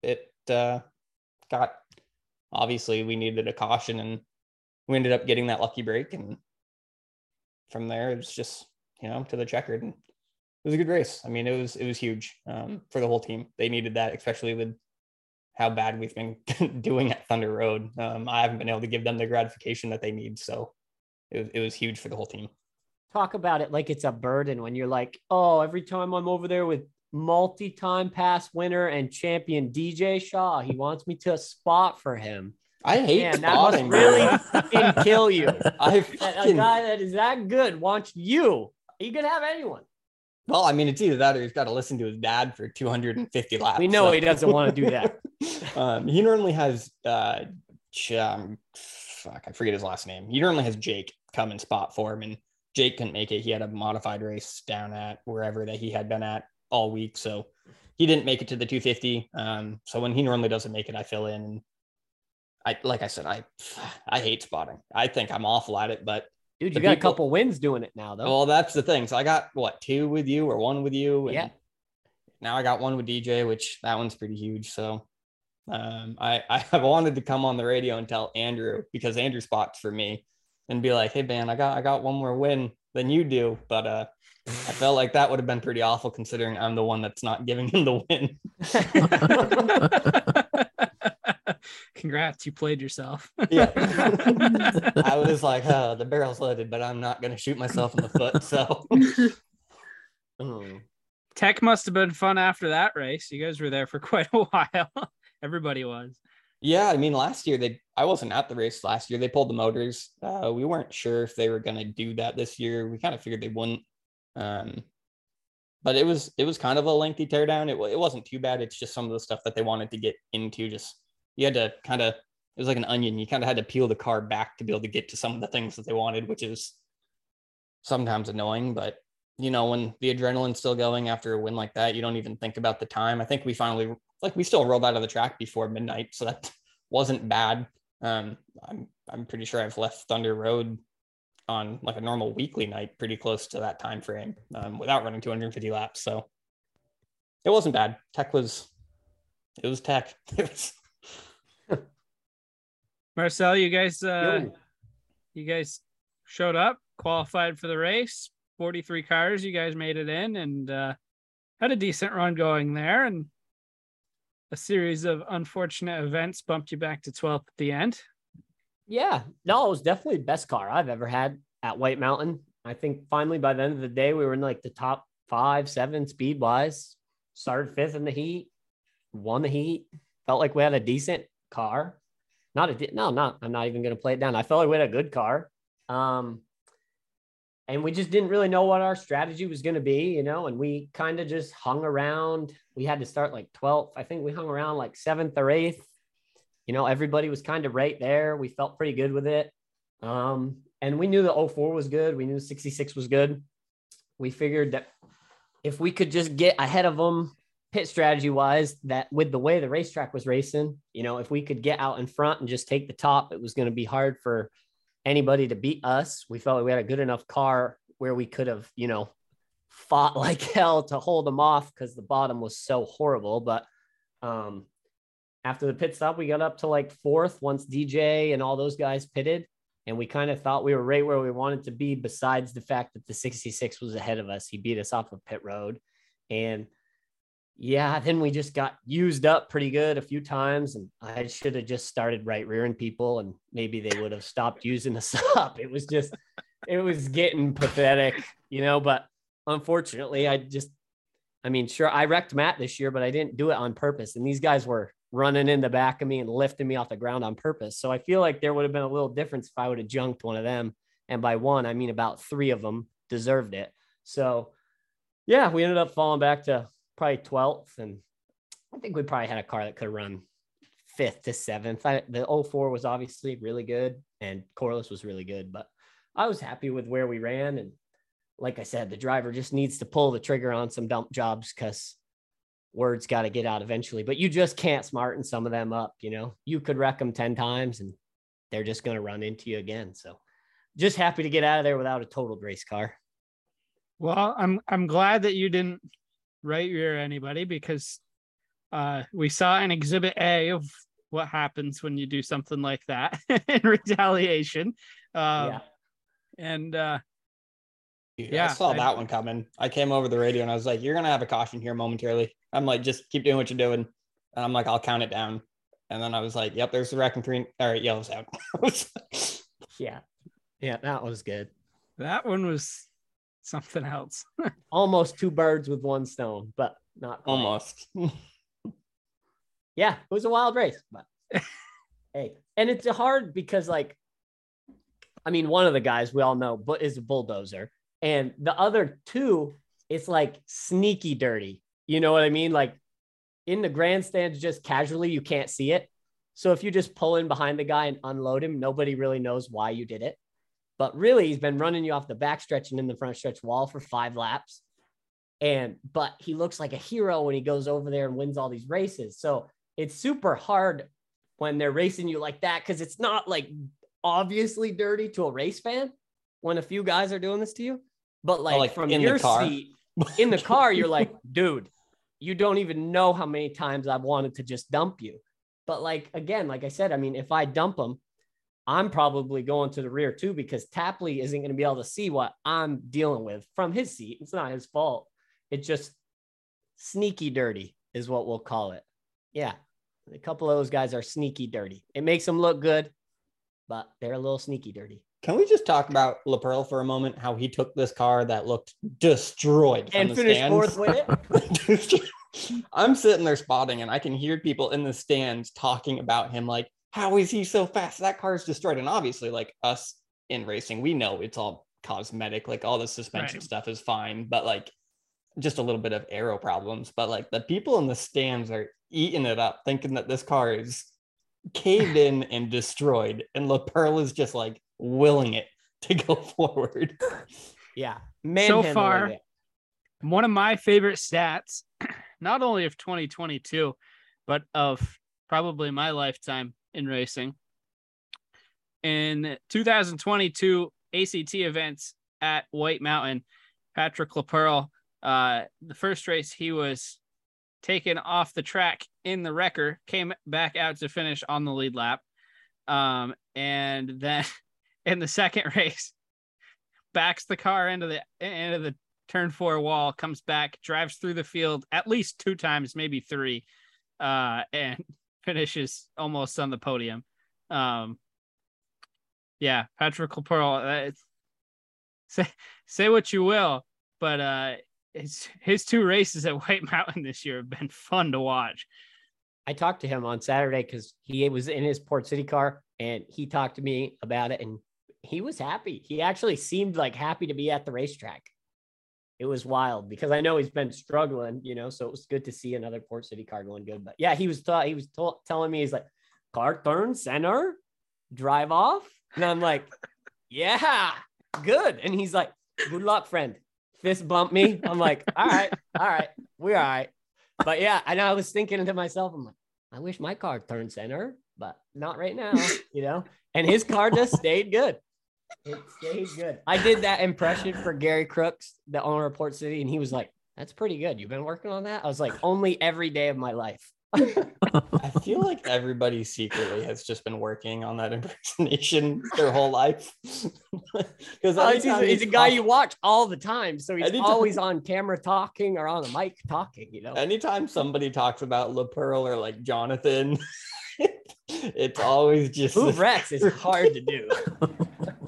It uh, got obviously we needed a caution, and we ended up getting that lucky break, and from there it's just you know to the checkered, and it was a good race. I mean, it was it was huge um, for the whole team. They needed that, especially with how bad we've been doing at Thunder Road. Um, I haven't been able to give them the gratification that they need, so it was, it was huge for the whole team. Talk about it like it's a burden when you're like, oh, every time I'm over there with multi-time pass winner and champion DJ Shaw, he wants me to spot for him. I hate Man, spotting. That must really kill you. I fucking... a guy that is that good wants you. He could have anyone. Well, I mean, it's either that or he's got to listen to his dad for 250 laps. We know so. he doesn't want to do that. um, he normally has, uh, um, fuck, I forget his last name. He normally has Jake come and spot for him, and Jake couldn't make it. He had a modified race down at wherever that he had been at all week, so he didn't make it to the 250. Um, so when he normally doesn't make it, I fill in. I, like I said, I, I hate spotting. I think I'm awful at it, but dude, you got people, a couple wins doing it now, though. Well, that's the thing. So I got what two with you or one with you, and yeah. Now I got one with DJ, which that one's pretty huge. So um, I I wanted to come on the radio and tell Andrew because Andrew spots for me and be like, hey man, I got I got one more win than you do, but uh, I felt like that would have been pretty awful considering I'm the one that's not giving him the win. Congrats, you played yourself. yeah. I was like, oh, the barrel's loaded, but I'm not going to shoot myself in the foot. So, mm. Tech must have been fun after that race. You guys were there for quite a while. Everybody was. Yeah, I mean, last year they I wasn't at the race last year. They pulled the motors. Uh, we weren't sure if they were going to do that this year. We kind of figured they wouldn't. Um, but it was it was kind of a lengthy teardown. It it wasn't too bad. It's just some of the stuff that they wanted to get into. Just you had to kind of it was like an onion. You kind of had to peel the car back to be able to get to some of the things that they wanted, which is sometimes annoying. But you know, when the adrenaline's still going after a win like that, you don't even think about the time. I think we finally like we still rolled out of the track before midnight, so that wasn't bad. Um, I'm I'm pretty sure I've left Thunder Road on like a normal weekly night, pretty close to that time frame, um, without running 250 laps. So it wasn't bad. Tech was it was tech. It was Marcel, you guys uh Yo. you guys showed up, qualified for the race, 43 cars, you guys made it in and uh had a decent run going there and a series of unfortunate events bumped you back to 12th at the end. Yeah, no, it was definitely the best car I've ever had at White Mountain. I think finally by the end of the day, we were in like the top five, seven speed wise. Started fifth in the heat, won the heat. Felt like we had a decent car. Not a no, not. I'm not even going to play it down. I felt like we had a good car. Um, and we just didn't really know what our strategy was going to be, you know, and we kind of just hung around. We had to start like 12th. I think we hung around like seventh or eighth. You know, everybody was kind of right there. We felt pretty good with it. Um, and we knew the 04 was good. We knew the 66 was good. We figured that if we could just get ahead of them pit strategy wise, that with the way the racetrack was racing, you know, if we could get out in front and just take the top, it was going to be hard for anybody to beat us. We felt like we had a good enough car where we could have, you know, fought like hell to hold them off because the bottom was so horrible. But um, after the pit stop, we got up to like fourth once DJ and all those guys pitted. And we kind of thought we were right where we wanted to be, besides the fact that the 66 was ahead of us. He beat us off of pit road. And yeah, then we just got used up pretty good a few times, and I should have just started right rearing people, and maybe they would have stopped using us up. It was just, it was getting pathetic, you know. But unfortunately, I just, I mean, sure, I wrecked Matt this year, but I didn't do it on purpose, and these guys were running in the back of me and lifting me off the ground on purpose. So I feel like there would have been a little difference if I would have junked one of them And by one, I mean about three of them deserved it. So, yeah, we ended up falling back to probably 12th. And I think we probably had a car that could run fifth to seventh. I, the 04 was obviously really good and Corliss was really good, but I was happy with where we ran. And like I said, the driver just needs to pull the trigger on some dump jobs because word's got to get out eventually. But you just can't smarten some of them up. You know, you could wreck them 10 times and they're just going to run into you again. So just happy to get out of there without a totaled race car. Well, I'm I'm glad that you didn't right rear anybody because uh, we saw an Exhibit A of what happens when you do something like that in retaliation. Um, yeah. And uh, yeah, I saw I, that one coming. I came over the radio and I was like, "You're gonna have a caution here momentarily." I'm like, "Just keep doing what you're doing," and I'm like, "I'll count it down." And then I was like, "Yep, there's the wrecking green. All right, yellow's out." yeah, yeah, that was good. That one was something else. Almost two birds with one stone, but not quite. almost. yeah, it was a wild race, but hey, and it's hard because like, I mean, one of the guys we all know, but is a bulldozer, and the other two, it's like sneaky dirty. You know what I mean? Like in the grandstands, just casually, you can't see it. So if you just pull in behind the guy and unload him, nobody really knows why you did it. But really, he's been running you off the back stretch and in the front stretch wall for five laps. And but he looks like a hero when he goes over there and wins all these races. So it's super hard when they're racing you like that because it's not like obviously dirty to a race fan when a few guys are doing this to you. But like, like from your seat in the car, you're like, dude, you don't even know how many times I've wanted to just dump you. But like again, like I said, I mean, if I dump them, I'm probably going to the rear too because Tapley isn't going to be able to see what I'm dealing with from his seat. It's not his fault. It's just sneaky dirty is what we'll call it. Yeah. A couple of those guys are sneaky dirty. It makes them look good, but they're a little sneaky dirty. Can we just talk about LaPerle for a moment? How he took this car that looked destroyed and finished fourth with it. I'm sitting there spotting, and I can hear people in the stands talking about him like, "How is he so fast? That car is destroyed." And obviously, like us in racing, we know it's all cosmetic. Like all the suspension right. stuff is fine, but like just a little bit of aero problems. But like the people in the stands are eating it up, thinking that this car is caved in and destroyed, and LaPerle is just like willing it to go forward. Yeah. so far, it. one of my favorite stats, not only of 2022, but of probably my lifetime in racing. In 2022 ACT events at White Mountain, Patrick LaPerle, uh, the first race he was taken off the track in the wrecker, came back out to finish on the lead lap. Um, and then in the second race, backs the car into the into the turn four wall, comes back, drives through the field at least two times, maybe three, uh, and finishes almost on the podium. Um, yeah, Patrick LaPerle, uh, say say what you will, but uh, his his two races at White Mountain this year have been fun to watch. I talked to him on Saturday because he was in his Port City car and he talked to me about it and he was happy. He actually seemed like happy to be at the racetrack. It was wild because I know he's been struggling, you know, so it was good to see another Port City car going good. But yeah, he was thought he was t- telling me he's like, car turn center, drive off, and I'm like, yeah, good. And he's like, good luck, friend. Fist bump me. I'm like, all right, all right, we're all right. But yeah, and I was thinking to myself, I'm like, I wish my car turned center, but not right now, you know. And his car just stayed good. It stayed good. I did that impression for Gary Crooks, the owner of Port City, and he was like, "That's pretty good. You've been working on that." I was like, "Only every day of my life." I feel like everybody secretly has just been working on that impersonation their whole life. Because uh, he's, he's, a guy you watch all the time, so he's anytime, always on camera talking or on the mic talking. You know, anytime somebody talks about LaPerle or like Jonathan, it's always just Who Rex is hard to do.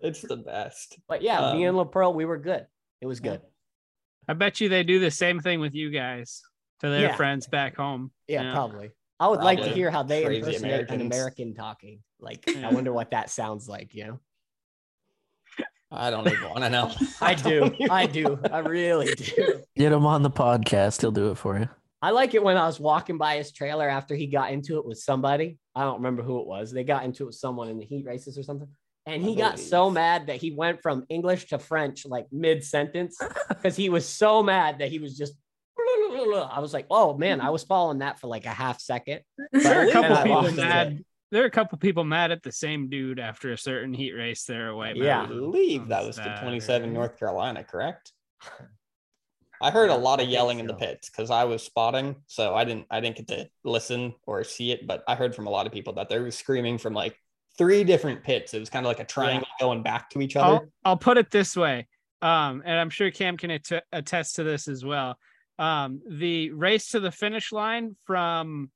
It's the best. But yeah, um, me and LaPerle, we were good. It was good. I bet you they do the same thing with you guys to their yeah. friends back home. Yeah, yeah. probably. I would probably. like to hear how they Crazy impersonate Americans. an American talking. Like, I wonder what that sounds like, you know? I don't even want to know. I do. don't I do. I really do. Get him on the podcast. He'll do it for you. I like it when I was walking by his trailer after he got into it with somebody. I don't remember who it was. They got into it with someone in the heat races or something. And he got so mad that he went from English to French like mid sentence because he was so mad that he was just. I was like, oh man, I was following that for like a half second. There are a couple people lost it. mad. There are a couple people mad at the same dude after a certain heat race there at White Yeah. I believe that was the Saturday. 27 North Carolina, correct? I heard a lot of think yelling in the pits because I was spotting, so I didn't I didn't get to listen or see it, but I heard from a lot of people that they were screaming from like three different pits. It was kind of like a triangle going back to each other. I'll, I'll put it this way, um, and I'm sure Cam can att- attest to this as well. Um, the race to the finish line from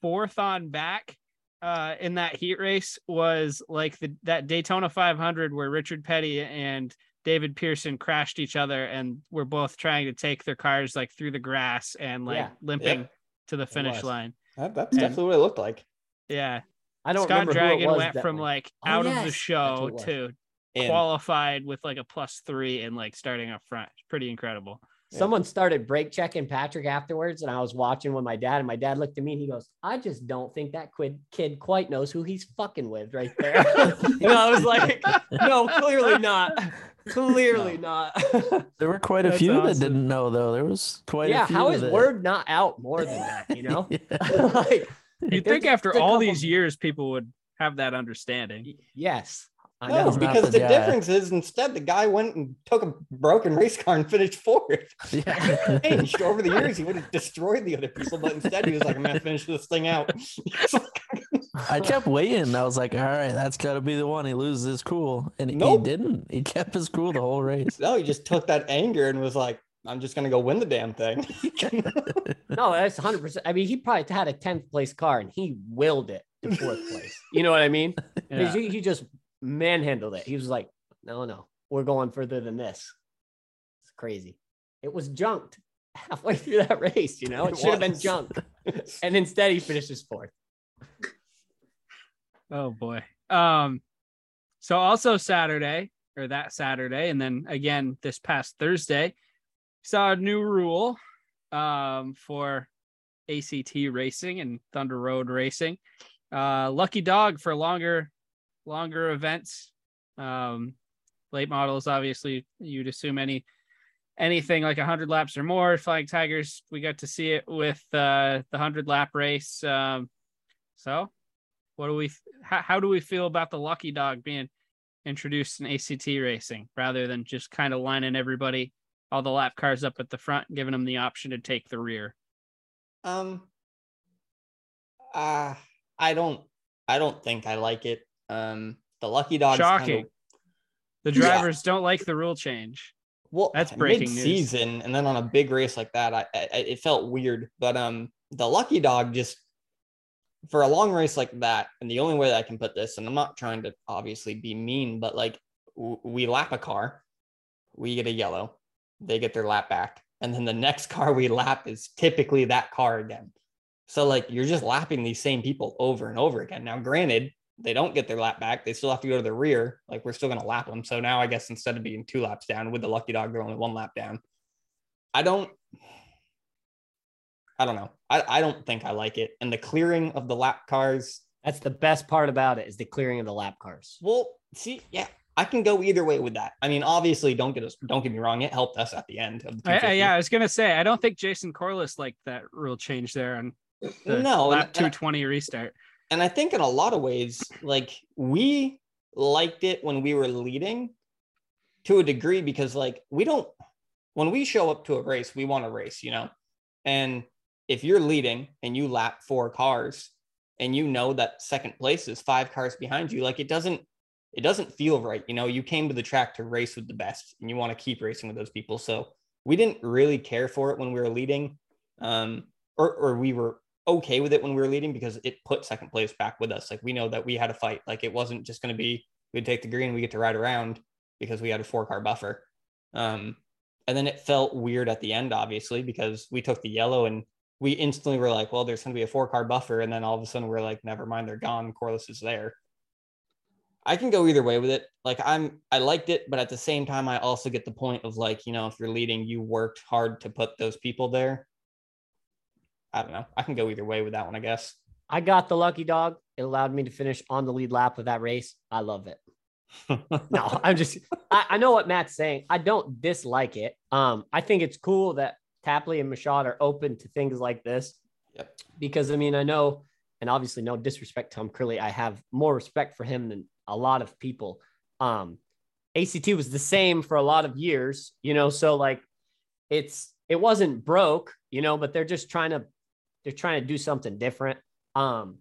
fourth on back uh, in that heat race was like the that Daytona 500 where Richard Petty and David Pearson crashed each other and were both trying to take their cars like through the grass and like Yeah. limping to the finish line. That- that's And- definitely what it looked like. Yeah, I don't Scott remember who it Dragon was went from went- like Oh, out of yes, the show who it was. to And qualified with like a plus three and like starting up front. Pretty incredible. Yeah. Someone started break checking Patrick afterwards, and I was watching with my dad, and my dad looked at me and he goes, I just don't think that kid, kid quite knows who he's fucking with right there. and I was like, no, clearly not. Clearly not. There were quite a That's few that didn't know though. There was quite yeah, a few. how is that- word not out more than that, you know? Like, You'd think after all couple- these years, people would have that understanding. Yes. I no, know. Because the the difference is instead the guy went and took a broken race car and finished fourth. Yeah. Changed over the years, he would have destroyed the other people, but instead he was like, "I'm gonna finish this thing out." I kept waiting. I was like, all right, that's got to be the one. He loses his cool. And Nope. he didn't. He kept his cool the whole race. no, he just took that anger and was like, "I'm just gonna go win the damn thing." No, that's 100%. I mean, he probably had a 10th place car and he willed it to fourth place. You know what I mean? Yeah. He, he just manhandled it. He was like, no, no, we're going further than this. It's crazy. It was junked halfway through that race, you know? It, It should have been was. junked. And instead, he finishes fourth. Oh boy. Um, so also Saturday or that Saturday, and then again this past Thursday, saw a new rule um for ACT racing and Thunder Road racing. Uh lucky dog for longer longer events. Um late models, obviously you'd assume any anything like 100 laps or more flying tigers we got to see it with uh the 100 lap race um so what do we how, how do we feel about the lucky dog being introduced in ACT racing rather than just kind of lining everybody all the lap cars up at the front giving them the option to take the rear um, uh, I don't, I don't think I like it. Um, the lucky dog. Shocking. the Yeah. drivers don't like the rule change Well, That's breaking news. mid-season, and then on a big race like that, I, I it felt weird. But um, the lucky dog just for a long race like that, and the only way that I can put this, and I'm not trying to obviously be mean, but like we lap a car, we get a yellow, they get their lap back, and then the next car we lap is typically that car again. So like you're just lapping these same people over and over again. Now, granted, they don't get their lap back. They still have to go to the rear. Like we're still going to lap them. So now I guess instead of being two laps down with the lucky dog, they're only one lap down. I don't. I don't know. I, I don't think I like it. And the clearing of the lap cars. That's the best part about it is the clearing of the lap cars. Well, see, yeah, I can go either way with that. I mean, obviously, don't get us. Don't get me wrong. It helped us at the end of the. I, I, yeah i was gonna say i don't think jason corliss liked that rule change there on the No, lap and- 220 restart and I think in a lot of ways, like we liked it when we were leading to a degree because like we don't when we show up to a race, we want to race, you know. And if you're leading and you lap four cars and you know that second place is five cars behind you, like it doesn't it doesn't feel right. You know, you came to the track to race with the best and you want to keep racing with those people. So we didn't really care for it when we were leading. Um, or, or we were okay with it when we were leading because it put second place back with us. Like we know that we had a fight. Like it wasn't just going to be we'd take the green, we get to ride around because we had a four car buffer. Um, and then it felt weird at the end, obviously, because we took the yellow and we instantly were like, well, there's going to be a four car buffer. And then all of a sudden we're like, never mind, they're gone. Corliss is there. I can go either way with it. Like I'm I liked it, but at the same time I also get the point of like, you know, if you're leading, you worked hard to put those people there. I don't know. I can go either way with that one, I guess. I got the lucky dog. It allowed me to finish on the lead lap of that race. I love it. no, I'm just I, I, know what Matt's saying. I don't dislike it. Um, I think it's cool that Tapley and Michaud are open to things like this. Yep. Because I mean, I know, and obviously no disrespect to Tom Curley. I have more respect for him than a lot of people. Um, ACT was the same for a lot of years, you know, so like it's it wasn't broke, you know, but they're just trying to they're trying to do something different. Um,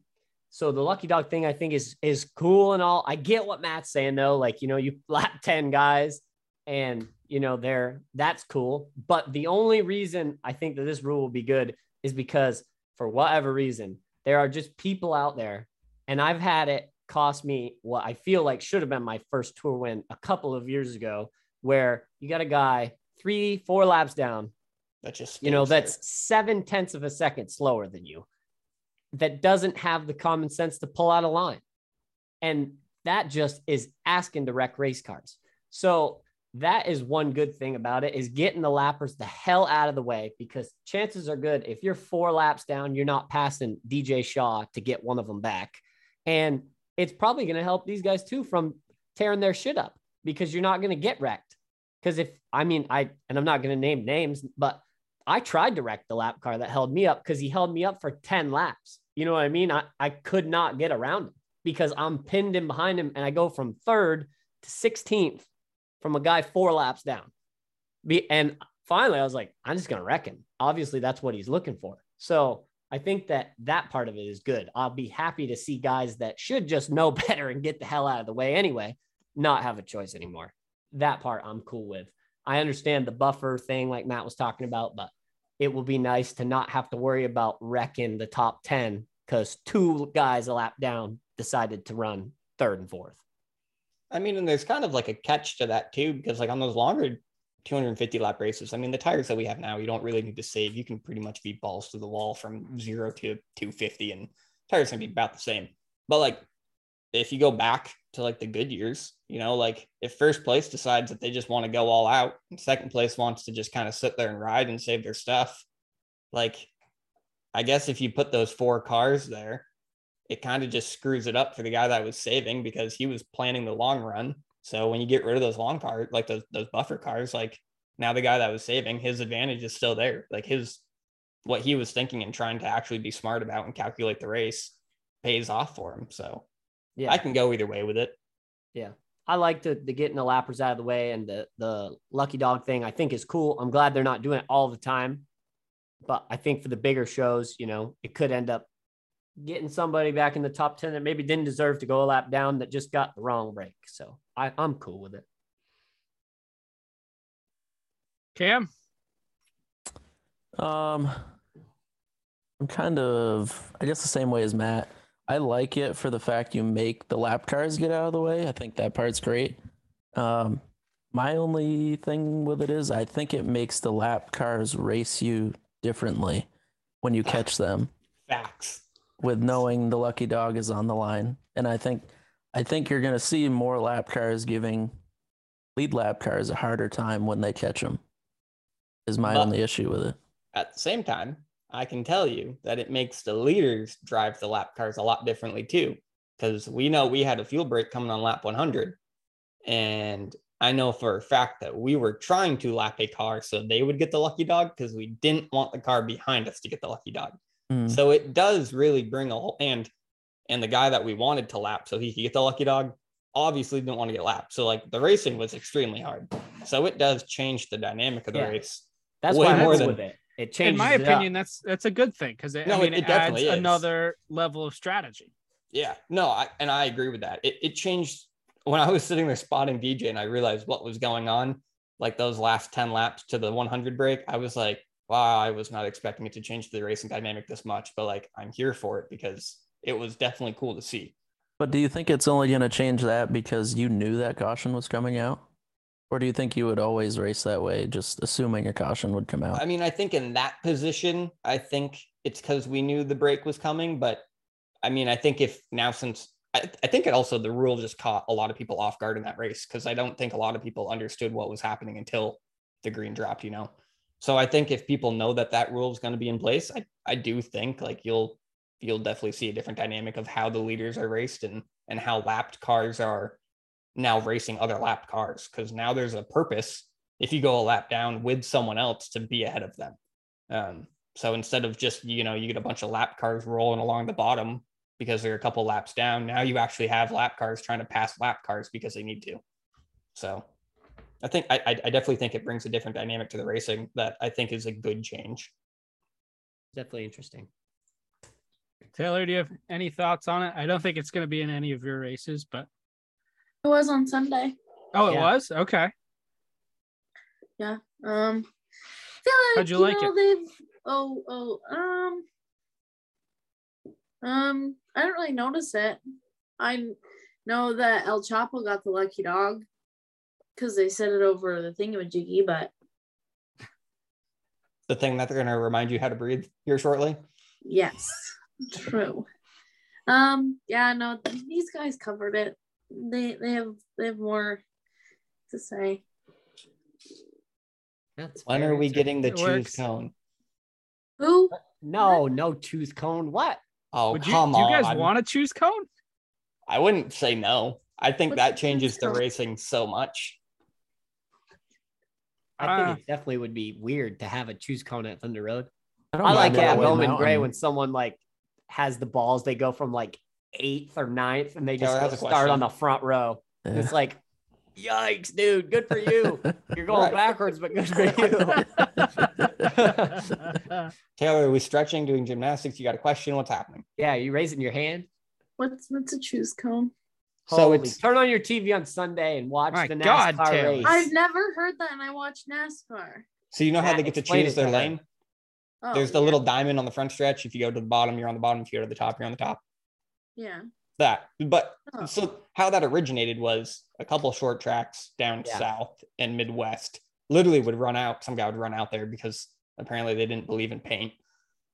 so the lucky dog thing I think is is cool and all. I get what Matt's saying though, like you know, you lap 10 guys and you know, they're that's cool. But the only reason I think that this rule will be good is because for whatever reason, there are just people out there, and I've had it cost me what I feel like should have been my first tour win a couple of years ago, where you got a guy three, four laps down. That just you know that's seven tenths of a second slower than you. That doesn't have the common sense to pull out a line, and that just is asking to wreck race cars. So that is one good thing about it is getting the lappers the hell out of the way because chances are good if you're four laps down, you're not passing DJ Shaw to get one of them back. And it's probably going to help these guys too from tearing their shit up because you're not going to get wrecked. Because if I mean, I and I'm not going to name names, but I tried to wreck the lap car that held me up because he held me up for 10 laps. You know what I mean? I, I could not get around him because I'm pinned in behind him and I go from third to 16th from a guy four laps down. Be, and finally, I was like, I'm just going to wreck him. Obviously, that's what he's looking for. So I think that that part of it is good. I'll be happy to see guys that should just know better and get the hell out of the way anyway, not have a choice anymore. That part I'm cool with. I understand the buffer thing, like Matt was talking about, but it will be nice to not have to worry about wrecking the top 10 because two guys a lap down decided to run third and fourth. I mean, and there's kind of like a catch to that too, because like on those longer 250 lap races, I mean, the tires that we have now, you don't really need to save. You can pretty much be balls to the wall from zero to 250, and tires can be about the same. But like, if you go back to like the good years, you know, like if first place decides that they just want to go all out, and second place wants to just kind of sit there and ride and save their stuff, like, I guess if you put those four cars there, it kind of just screws it up for the guy that was saving because he was planning the long run. So when you get rid of those long cars, like those those buffer cars, like now the guy that was saving, his advantage is still there. Like his what he was thinking and trying to actually be smart about and calculate the race pays off for him. So yeah, I can go either way with it. Yeah. I like the, the getting the lappers out of the way and the the lucky dog thing I think is cool. I'm glad they're not doing it all the time. But I think for the bigger shows, you know, it could end up getting somebody back in the top 10 that maybe didn't deserve to go a lap down that just got the wrong break. So I, I'm cool with it. Cam? Um, I'm kind of, I guess, the same way as Matt. I like it for the fact you make the lap cars get out of the way. I think that part's great. Um, my only thing with it is I think it makes the lap cars race you differently when you catch them. Facts with knowing the lucky dog is on the line. And I think I think you're going to see more lap cars giving lead lap cars a harder time when they catch them. Is my but only issue with it. At the same time, I can tell you that it makes the leaders drive the lap cars a lot differently too, because we know we had a fuel break coming on lap 100, and I know for a fact that we were trying to lap a car so they would get the lucky dog because we didn't want the car behind us to get the lucky dog. Mm. So it does really bring a whole and and the guy that we wanted to lap so he could get the lucky dog obviously didn't want to get lapped. So like the racing was extremely hard. So it does change the dynamic of the yeah. race. That's way more than with it. It changes. In my opinion, up. that's that's a good thing because no, I mean it, it, it adds is. another level of strategy. Yeah, no, I, and I agree with that. It it changed when I was sitting there spotting DJ and I realized what was going on. Like those last ten laps to the 100 break, I was like, wow, I was not expecting it to change the racing dynamic this much, but like I'm here for it because it was definitely cool to see. But do you think it's only going to change that because you knew that caution was coming out? Or do you think you would always race that way, just assuming a caution would come out? I mean, I think in that position, I think it's because we knew the break was coming. But I mean, I think if now since I, I think it also the rule just caught a lot of people off guard in that race because I don't think a lot of people understood what was happening until the green dropped, you know. So I think if people know that that rule is going to be in place, I, I do think like you'll you'll definitely see a different dynamic of how the leaders are raced and and how lapped cars are now racing other lapped cars because now there's a purpose if you go a lap down with someone else to be ahead of them. Um, so instead of just you know you get a bunch of lap cars rolling along the bottom because they're a couple laps down, now you actually have lap cars trying to pass lap cars because they need to. So I think I, I definitely think it brings a different dynamic to the racing that I think is a good change. Definitely interesting. Taylor, do you have any thoughts on it? I don't think it's going to be in any of your races, but It was on Sunday. oh, it Yeah. was okay. Yeah. Um. Feel like, How'd you like know, They've oh oh um um I didn't really notice it. I know that El Chapo got the lucky dog because they said it over the thingamajiggy, but The thing that they're going to remind you how to breathe here shortly. yes, true. Um. Yeah. No. These guys covered it. They they have they have more to say. That's When are we getting the choose cone? Who? No, no choose cone. What? Oh, Would you, come do you guys want to choose cone? I wouldn't say no. I think What's that changes choose the racing so much. I Uh, think it definitely would be weird to have a choose cone at Thunder Road. don't I like mind it at Bowman Gray when someone like has the balls, they go from like eighth or ninth and they just Taylor go has a start question. on the front row. Yeah. It's like, yikes, dude, good for you. You're going Right. backwards, but good for you. Taylor, are we stretching, doing gymnastics? You got a question? What's happening? yeah, you raising your hand? What's what's a choose cone? So Holy- it's turn on your TV on Sunday and watch My the God, NASCAR Taylor. race. I've never heard that, and I watch NASCAR. so you know how Matt, they get to explain choose their lane. Oh, There's the yeah. little diamond on the front stretch. If you go to the bottom, you're on the bottom. If you go to the top, you're on the top. Yeah. That, but Oh. so how that originated was a couple short tracks down Yeah. south and Midwest literally would run out. Some guy would run out there because apparently they didn't believe in paint.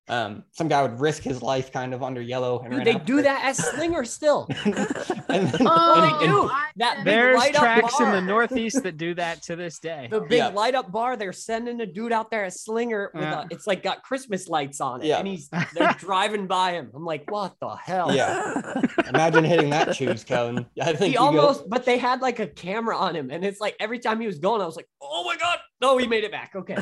Um, some guy would risk his life kind of under yellow and Dude, they do there. that as Slinger still. and then, Oh, and- and- do. I That get big it. There's light up tracks in the. Northeast that do that to this day. The big Yeah. light up bar, they're sending a dude out there, a slinger with Yeah. a, it's like got Christmas lights on it. Yeah. And he's they're driving by him. I'm like, what the hell? Yeah. Imagine hitting that choose cone. I think He you go- almost, but they had like a camera on him, and it's like every time he was going, I was like, "Oh my god, no, he made it back." Okay,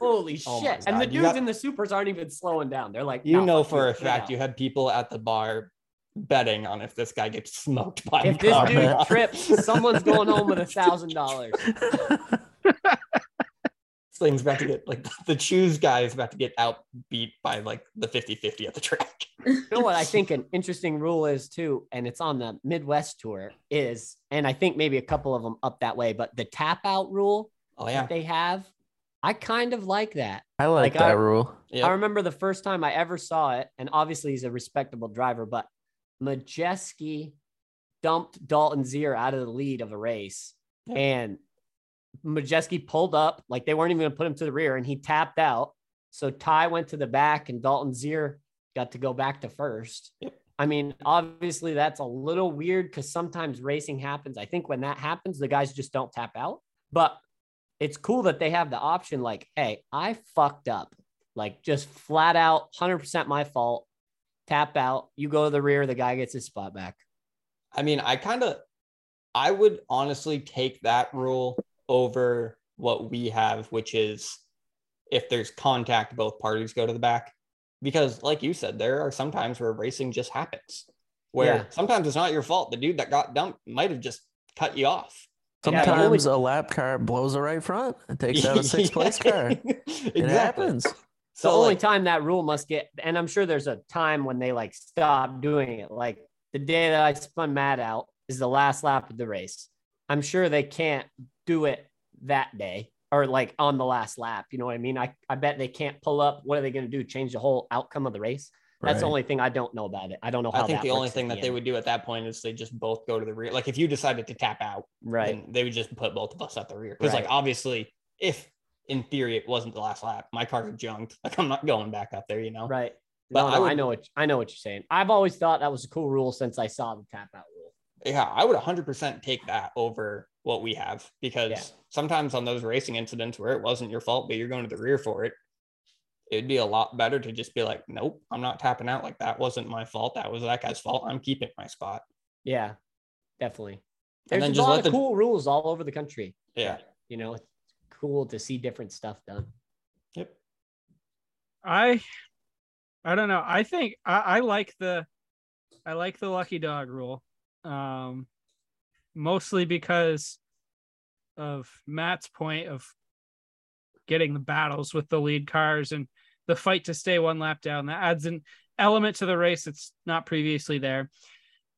holy Oh shit! And the dudes got- in the supers aren't even slowing down. They're like, you "No, know for a fact out." you had people at the bar betting on if this guy gets smoked by If this car. dude trips, someone's going home with a thousand dollars. This thing's about to get like the choose guy is about to get outbeat by like the 50-50 at the track. You know what I think an interesting rule is too, and it's on the Midwest tour is, and I think maybe a couple of them up that way, but the tap out rule Oh that yeah. they have, I kind of like that. I like, Like, I- that rule. Yeah. I remember the first time I ever saw it, and obviously he's a respectable driver, but Majeski dumped Dalton Zehr out of the lead of the race, Yeah. and Majeski pulled up like they weren't even going to put him to the rear, and he tapped out. So Ty went to the back, and Dalton Zehr got to go back to first. Yep. I mean, obviously that's a little weird because sometimes racing happens. I think when that happens, the guys just don't tap out. But it's cool that they have the option like, hey, I fucked up. Like just flat out 100% my fault. Tap out. You go to the rear, the guy gets his spot back. I mean, I kind of, I would honestly take that rule over what we have, which is if there's contact, both parties go to the back. Because, like you said, there are some times where racing just happens, where Yeah. sometimes it's not your fault. The dude that got dumped might have just cut you off. Yeah, the Sometimes only- a lap car blows a right front and takes out a six place car. exactly. It happens. the So, only like, time that rule must get, and I'm sure there's a time when they like stop doing it. Like the day that I spun Matt out is the last lap of the race. I'm sure they can't do it that day or like on the last lap. You know what I mean? I, I bet they can't pull up. What are they going to do? Change the whole outcome of the race? That's the only thing I don't know about it. I don't know how I think the only thing the that they would do at that point is they just both go to the rear. Like if you decided to tap out, right. then they would just put both of us at the rear. Because like obviously, if in theory it wasn't the last lap, my car car's junked. Like I'm not going back up there, you know. Right. But no, no, I, would, I, know what I know what you're saying. I've always thought that was a cool rule since I saw the tap out rule. Yeah, I would 100% take that over what we have because yeah. sometimes on those racing incidents where it wasn't your fault, but you're going to the rear for it, it'd be a lot better to just be like, nope, I'm not tapping out like that wasn't my fault. That was that guy's fault. I'm keeping my spot. Yeah, definitely. There's a lot of the... cool rules all over the country. Yeah. You know, it's cool to see different stuff done. Yep. I I don't know. I think I, I like the I like the lucky dog rule. Um mostly because of Matt's point of getting the battles with the lead cars and the fight to stay one lap down. That adds an element to the race that's not previously there.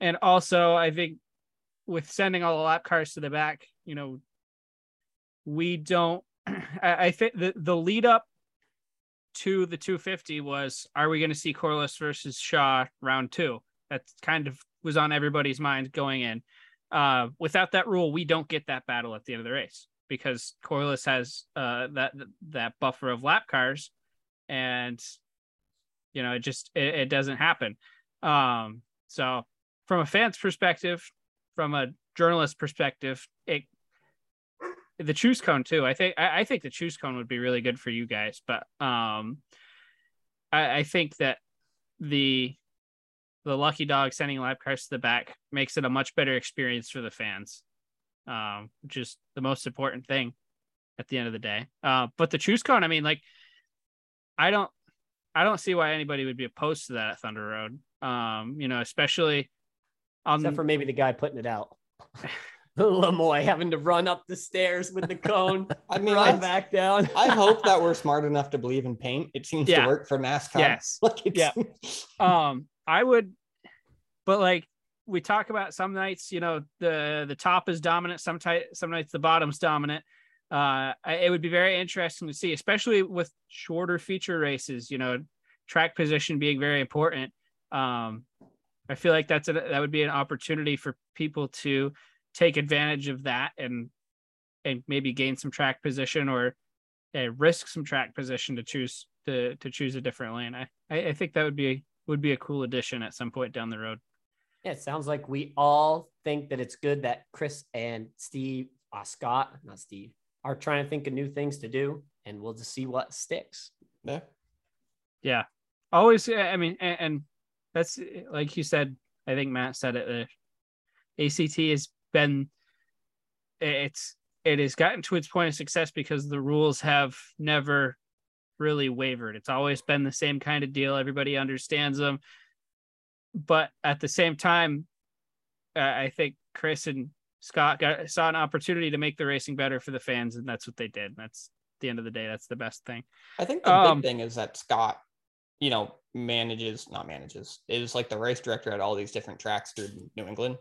And also, I think with sending all the lap cars to the back, you know, we don't. I, I think the the lead up to the 250 was: Are we going to see Corliss versus Shaw round two? That kind of was on everybody's mind going in. Uh, without that rule, we don't get that battle at the end of the race because Corliss has uh, that that buffer of lap cars, and you know it just it, it doesn't happen. Um, so from a fan's perspective, from a journalist perspective, it the choose cone too. I think I, I think the choose cone would be really good for you guys, but um, I, I think that the the lucky dog sending lap cars to the back makes it a much better experience for the fans, um, which is the most important thing at the end of the day. Uh, but the choose cone, I mean, like, I don't, I don't see why anybody would be opposed to that at Thunder Road. Um, you know, especially on except for maybe the guy putting it out. Lemoy having to run up the stairs with the cone. I mean, run I, back down. I hope that we're smart enough to believe in paint. It seems yeah. to work for NASCAR. Yes. like yeah. um, I would, but like we talk about some nights, you know, the the top is dominant. Some type, some nights the bottom's dominant. Uh, it would be very interesting to see, especially with shorter feature races. You know, track position being very important. Um, I feel like that's a, that would be an opportunity for people to take advantage of that and and maybe gain some track position or uh, risk some track position to choose to to choose a different lane. I I think that would be would be a cool addition at some point down the road. Yeah, it sounds like we all think that it's good that Chris and Steve, uh, Scott, not Steve, are trying to think of new things to do, and we'll just see what sticks. Yeah. Yeah. Always, I mean, and, and that's like you said. I think Matt said it. The ACT has been, it's it has gotten to its point of success because the rules have never really wavered. It's always been the same kind of deal. Everybody understands them. But at the same time, uh, I think Chris and Scott got saw an opportunity to make the racing better for the fans, and that's what they did. That's the end of the day. That's the best thing. I think the um, big thing is that Scott, you know, manages not manages is like the race director at all these different tracks through New England.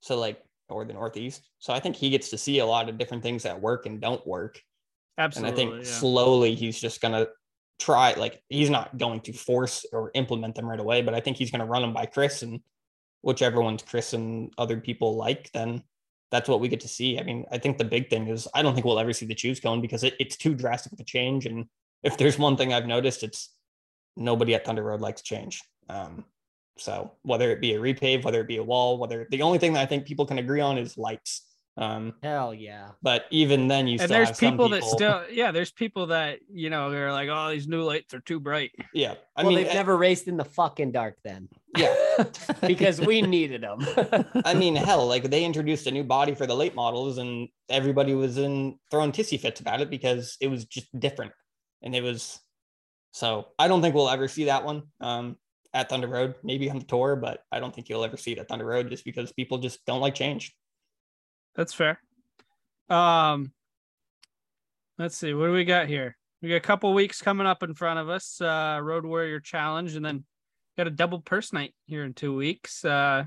So like or the Northeast. So I think he gets to see a lot of different things that work and don't work. Absolutely. And I think yeah. slowly he's just gonna try like he's not going to force or implement them right away, but I think he's going to run them by Chris and whichever ones Chris and other people like, then that's what we get to see. I mean, I think the big thing is I don't think we'll ever see the choose cone because it, it's too drastic of a change. And if there's one thing I've noticed, it's nobody at Thunder Road likes change. Um, so whether it be a repave, whether it be a wall, whether the only thing that I think people can agree on is lights. Um, Hell yeah! But even then, you and there's people, people, that still, yeah, there's people that you know they're like, oh, these new lights are too bright. Yeah, I well, mean, they've I, never raced in the fucking dark then. Yeah, because we needed them. I mean, hell, like they introduced a new body for the late models, and everybody was in throwing tissy fits about it because it was just different, and it was. So I don't think we'll ever see that one. Um, at Thunder Road, maybe on the tour, but I don't think you'll ever see it at Thunder Road just because people just don't like change. That's fair. Um, let's see, what do we got here? We got a couple weeks coming up in front of us. Uh, Road Warrior Challenge, and then got a double purse night here in two weeks. Uh,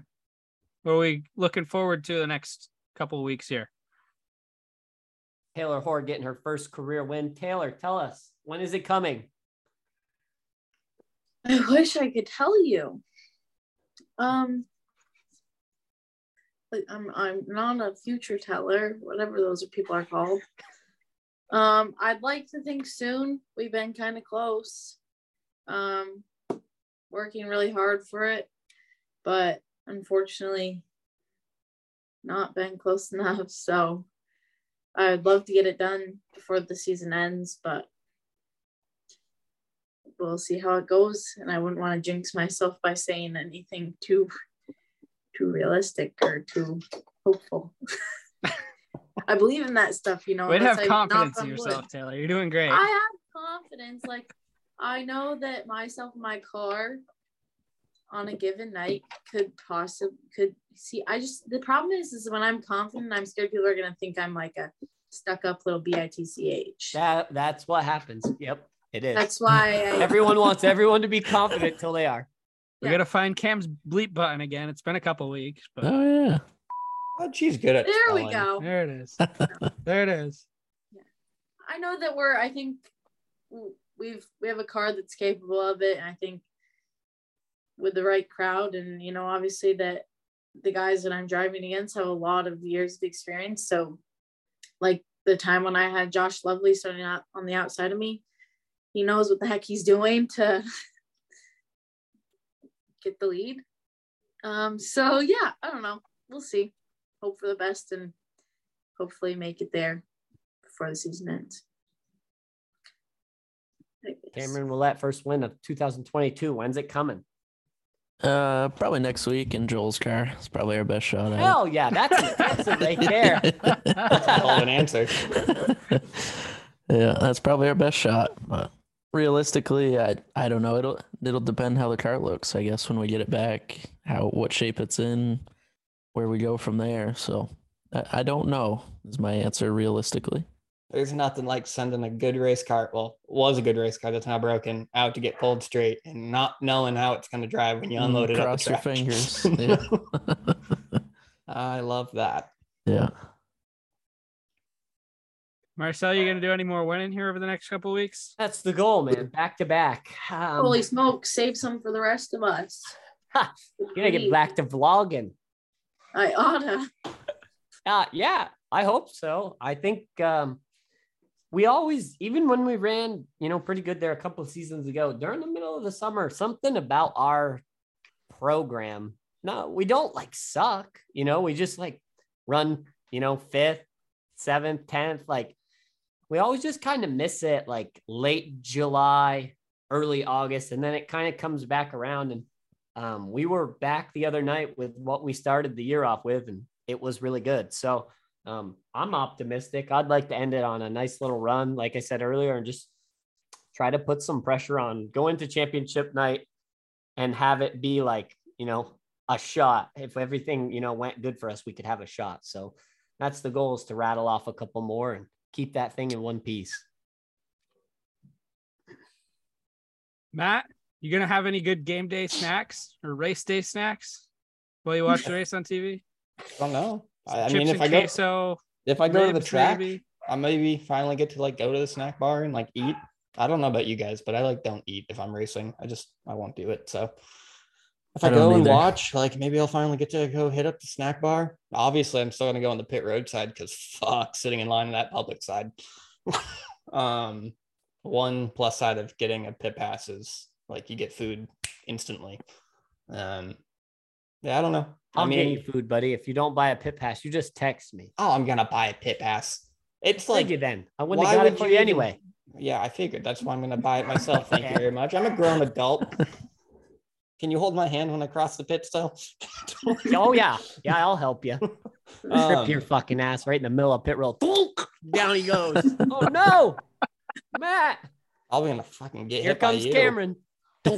what are we looking forward to the next couple weeks here? Taylor Hoare getting her first career win. Taylor, tell us when is it coming? I wish I could tell you. Um, I'm I'm not a future teller, whatever those people are called. Um, I'd like to think soon. We've been kind of close. Um, working really hard for it, but unfortunately, not been close enough. So I'd love to get it done before the season ends, but we'll see how it goes. And I wouldn't want to jinx myself by saying anything too too realistic or too hopeful. I believe in that stuff, you know. We'd have I confidence in yourself, wood. Taylor. You're doing great. I have confidence. Like I know that myself and my car on a given night could possibly could see. I just the problem is is when I'm confident, I'm scared people are gonna think I'm like a stuck up little bitch. That that's what happens. Yep, it is. That's why I, everyone wants everyone to be confident till they are. We yeah. gotta find Cam's bleep button again. It's been a couple weeks, but Oh yeah. But she's good at it. there we go. there it is. there it is. Yeah. I know that we're. I think we've we have a car that's capable of it, and I think with the right crowd, and you know, obviously that the guys that I'm driving against have a lot of years of experience. So, like the time when I had Josh Lovely starting out on the outside of me, he knows what the heck he's doing to get the lead. Um. So yeah, I don't know. We'll see. Hope for the best and hopefully make it there before the season ends. I guess. Cameron Willette first win of 2022. When's it coming? Uh, probably next week in Joel's car. It's probably our best shot at it. Hell yeah, that's an answer right there. Hell of an answer. yeah, that's probably our best shot. But realistically, I I don't know. It'll it'll depend how the car looks. I guess when we get it back, how what shape it's in, where we go from there. So I, I don't know. Is my answer realistically? There's nothing like sending a good race car. Well, was a good race car that's now broken out to get pulled straight and not knowing how it's going to drive when you Mm, unload it. up cross your fingers. Yeah. I love that. yeah. Marcel, you gonna do any more winning here over the next couple weeks? That's the goal, man. Back to back. Um, Holy smoke, save some for the rest of us. Ha, gonna get back to vlogging. I oughta. Uh, yeah, I hope so. I think um, we always, even when we ran, you know, pretty good there a couple of seasons ago, during the middle of the summer, something about our program. No, we don't like suck. You know, we just like run, you know, fifth, seventh, tenth. Like we always just kind of miss it like late July, early August, and then it kind of comes back around. And um, we were back the other night with what we started the year off with, and it was really good. So um, I'm optimistic. I'd like to end it on a nice little run, like I said earlier, and just try to put some pressure on go into championship night and have it be like, you know, a shot. If everything, you know, went good for us, we could have a shot. So that's the goal is to rattle off a couple more and keep that thing in one piece. Matt, you gonna have any good game day snacks or race day snacks while you watch the race on TV? I don't know. I, I mean, if and I go queso, if I go to the track, maybe? I maybe finally get to like go to the snack bar and like eat. I don't know about you guys, but I like don't eat if I'm racing. I just I won't do it. So if I, I go and either. watch, like maybe I'll finally get to go hit up the snack bar. Obviously, I'm still gonna go on the pit road side because fuck sitting in line on that public side. um, one plus side of getting a pit pass is like you get food instantly. Um, yeah, I don't know. I'll I mean, get you food, buddy. If you don't buy a pit pass, you just text me. oh, I'm gonna buy a pit pass. It's Like like you then. I wouldn't have got it for you you even- anyway. Yeah, I figured that's why I'm gonna buy it myself. Thank you very much. I'm a grown adult. Can you hold my hand when I cross the pit still? Oh yeah, yeah, I'll help you. Um, your fucking ass right in the middle of pit roll. Thunk! Down he goes. oh no, Matt! I'll be gonna fucking get Here comes. Cameron.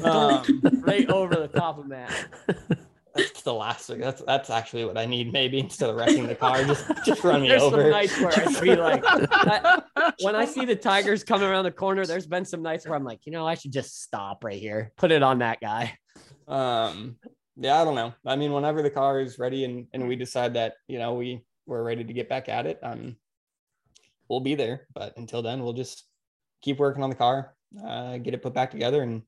Um, right over the top of Matt. that's the last thing. That's that's actually what I need. Maybe instead of wrecking the car, just just run me There's some over. nights where I see like I- when I see the Tigers coming around the corner. There's been some nights where I'm like, you know, I should just stop right here, put it on that guy. Um, yeah, I don't know. I mean, whenever the car is ready and and we decide that you know we we're ready to get back at it, um, we'll be there. But until then, we'll just keep working on the car, uh, get it put back together, and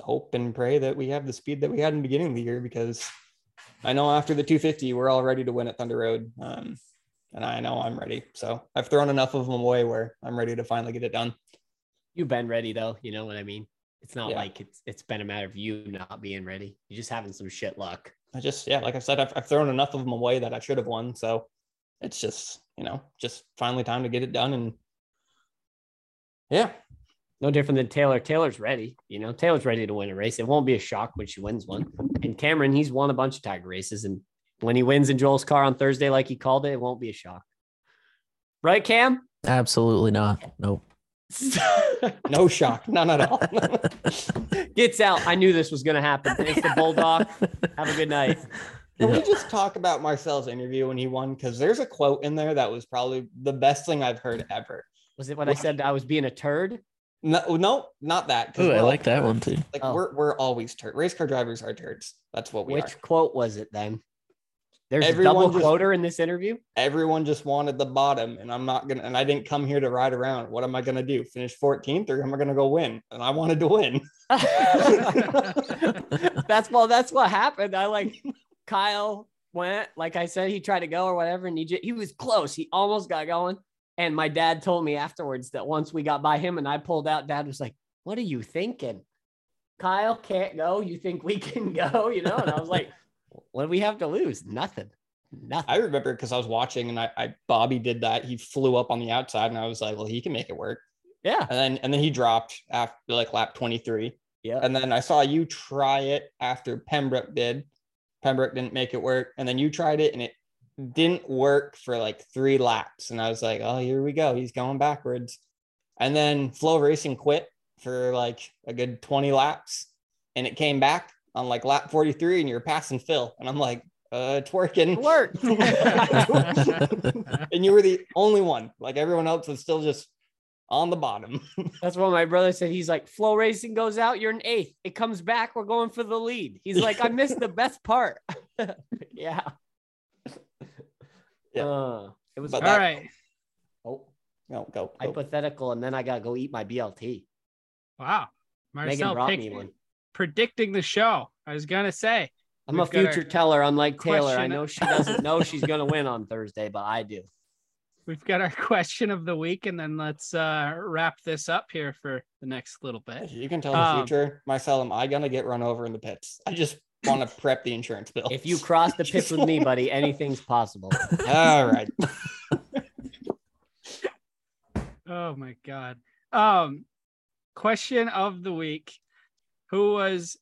hope and pray that we have the speed that we had in the beginning of the year. Because I know after the 250, we're all ready to win at Thunder Road, um, and I know I'm ready. So I've thrown enough of them away where I'm ready to finally get it done. You've been ready though. You know what I mean? It's not Yeah. like it's it's been a matter of you not being ready. You're just having some shit luck. I just, yeah, like I said, I've, I've thrown enough of them away that I should have won. So it's just, you know, just finally time to get it done. And yeah, No different than Taylor. Taylor's ready. You know, Taylor's ready to win a race. It won't be a shock when she wins one. And Cameron, he's won a bunch of Tiger races. And when he wins in Joel's car on Thursday, like he called it, it won't be a shock. Right, Cam? Absolutely not. Nope. no shock, none at all. Gets out. I knew this was going to happen. It's the Bulldog. Have a good night. Can Yeah. we just talk about Marcel's interview when he won? Because there's a quote in there that was probably the best thing I've heard ever. Was it when I said I was being a turd? No, no, not that. Ooh, I like that one too. Like Oh. we're we're always turds. Race car drivers are turds. That's what we Which are. quote was it then? There's Everyone a double just- quoter in this interview. Everyone just wanted the bottom, and I'm not gonna. And I didn't come here to ride around. What am I gonna do? Finish 14th, or am I gonna go win? And I wanted to win. that's well, that's what happened. I like Kyle went, like I said, he tried to go or whatever, and he just, he was close. He almost got going. And my dad told me afterwards that once we got by him and I pulled out, dad was like, What are you thinking? Kyle can't go. You think we can go? You know? And I was like, What do we have to lose? Nothing. Nothing. I remember because I was watching, and I, I Bobby did that. He flew up on the outside, and I was like, well, he can make it work. yeah. And then and then he dropped after like lap 23. Yeah. And then I saw you try it after Pembroke did. Pembroke didn't make it work. And then you tried it and it didn't work for like three laps. And I was like, oh, here we go. He's going backwards. And then FloRacing quit for like a good 20 laps. And it came back on like lap 43 and you're passing Phil. And I'm like, uh, it's working. And you were the only one. Like everyone else was still just on the bottom. That's what my brother said. He's like, FloRacing goes out, you're an eighth. It comes back, we're going for the lead. He's like, I missed the best part. yeah. Yeah. Uh, it was But All that- right. oh, no, go. go. hypothetical, and then I gotta go eat my BLT. Wow. Megan brought picked- me one. Predicting the show. I was gonna say. I'm a got our future teller, unlike Taylor. I know she doesn't know she's gonna win on Thursday, but I do. We've got our question of the week, and then let's uh, wrap this up here for the next little bit. You can tell the Um, future, Marcel, am I gonna get run over in the pits? I just want to prep the insurance bill. If you cross the pits with me, buddy, anything's possible. all right, Oh my god. Um, question of the week: Who was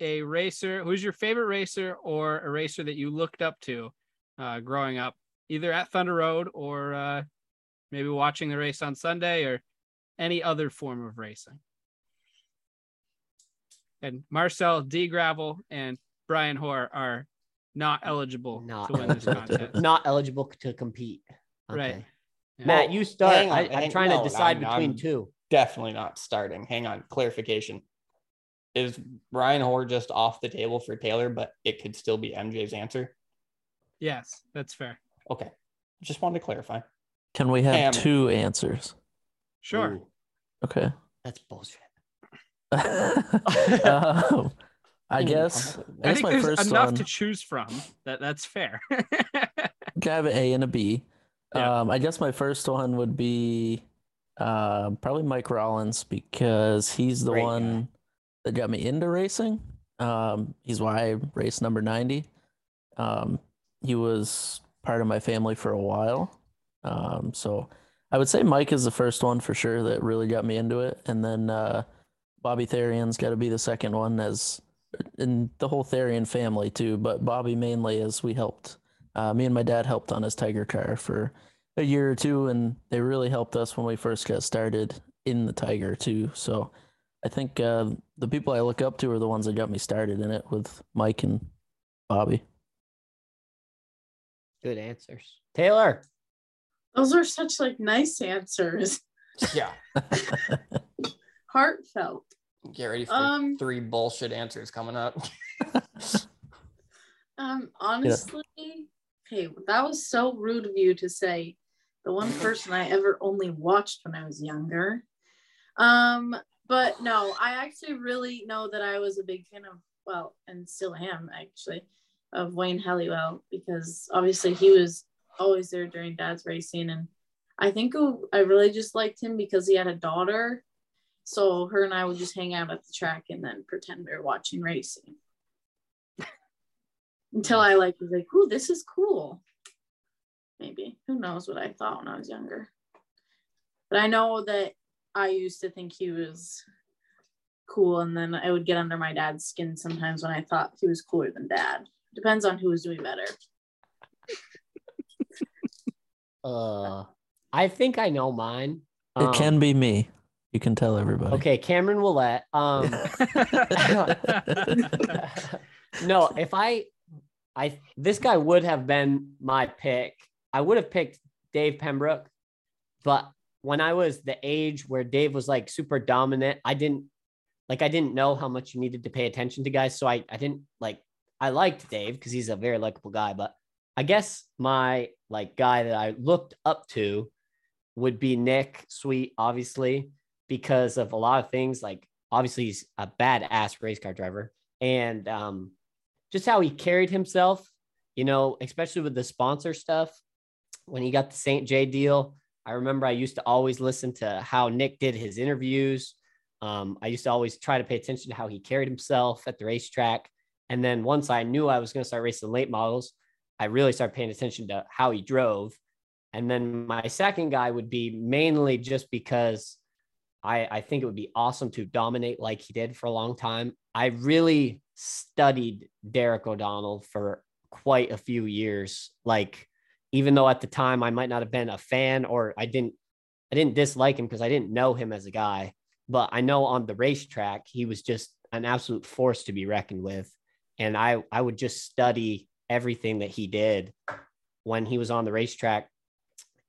a racer? Who's your favorite racer, or a racer that you looked up to uh, growing up, either at Thunder Road or uh, maybe watching the race on Sunday, or any other form of racing? And Marcel D. Gravel and Brian Hoare are not eligible Not to win this eligible to- contest. Not eligible to compete. Right. Okay. Yeah. Matt, you start. hang on, I, I'm trying no, to decide I'm- between I'm- two. definitely not starting. Hang on, clarification. Is Ryan Hoare just off the table for Taylor, but it could still be MJ's answer? Yes, that's fair. Okay, just wanted to clarify. Can we have Cam. two answers? Sure. Ooh, Okay. that's bullshit. um, I guess. I, I guess think my there's first enough one. to choose from. That that's fair. Can I have an A and a B? Yeah. Um, I guess my first one would be uh, probably Mike Rollins because he's the Great guy. That got me into racing. Um, he's why I raced number 90. Um, he was part of my family for a while. Um, so I would say Mike is the first one for sure that really got me into it. And then uh, Bobby Therrien's got to be the second one as in the whole Therrien family too, but Bobby mainly as we helped uh, me and my dad helped on his Tiger car for a year or two, and they really helped us when we first got started in the Tiger too. So I think uh, the people I look up to are the ones that got me started in it with Mike and Bobby. Good answers. Taylor. Those are such like nice answers. Yeah, Heartfelt. get ready for Um, three bullshit answers coming up. Um, honestly, hey, that was so rude of you to say the one person I ever only watched when I was younger. Um, but no, I actually really know that I was a big fan of, well, and still am actually, of Wayne Helliwell because obviously he was always there during dad's racing. And I think I really just liked him because he had a daughter So her and I would just hang out at the track and then pretend we were watching racing. Until I like was like, "Ooh, this is cool." Maybe who knows what I thought when I was younger. But I know that I used to think he was cool, and then I would get under my dad's skin sometimes when I thought he was cooler than dad. Depends on who was doing better. Uh, I think I know mine. It Um, can be me. You can tell everybody. Okay, Cameron Willette. Um, no, if I, I this guy would have been my pick. I would have picked Dave Pembroke, but when I was the age where Dave was like super dominant, I didn't like I didn't know how much you needed to pay attention to guys, so I I didn't like I liked Dave because he's a very likable guy, but I guess my like guy that I looked up to would be Nick Sweet, obviously, because of a lot of things. Like obviously he's a badass race car driver, and um, just how he carried himself, you know, especially with the sponsor stuff. When he got the St. J deal, I remember I used to always listen to how Nick did his interviews. Um, I used to always try to pay attention to how he carried himself at the racetrack. And then once I knew I was going to start racing late models, I really started paying attention to how he drove. And then my second guy would be mainly just because I, I think it would be awesome to dominate like he did for a long time. I really studied Derek O'Donnell for quite a few years. Like, even though at the time I might not have been a fan or I didn't, I didn't dislike him because I didn't know him as a guy, but I know on the racetrack he was just an absolute force to be reckoned with. And I, I would just study everything that he did when he was on the racetrack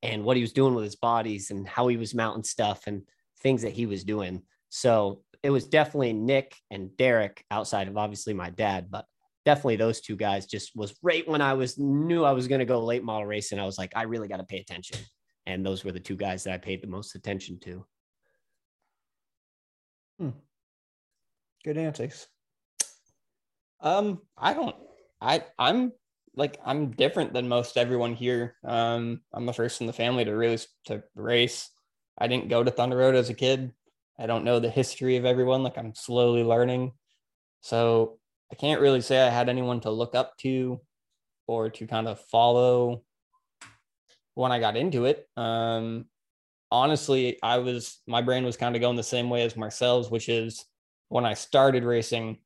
and what he was doing with his bodies and how he was mounting stuff and things that he was doing. So it was definitely Nick and Derek outside of obviously my dad, but definitely those two guys just was right when I was knew I was going to go late model racing. I was like, I really got to pay attention. And those were the two guys that I paid the most attention to. Good answers. Um, I don't. I I'm like I'm different than most everyone here. Um, I'm the first in the family to really to race. I didn't go to Thunder Road as a kid. I don't know the history of everyone. Like I'm slowly learning, so I can't really say I had anyone to look up to or to kind of follow when I got into it. Um, honestly, I was my brain was kind of going the same way as Marcel's, which is when I started racing,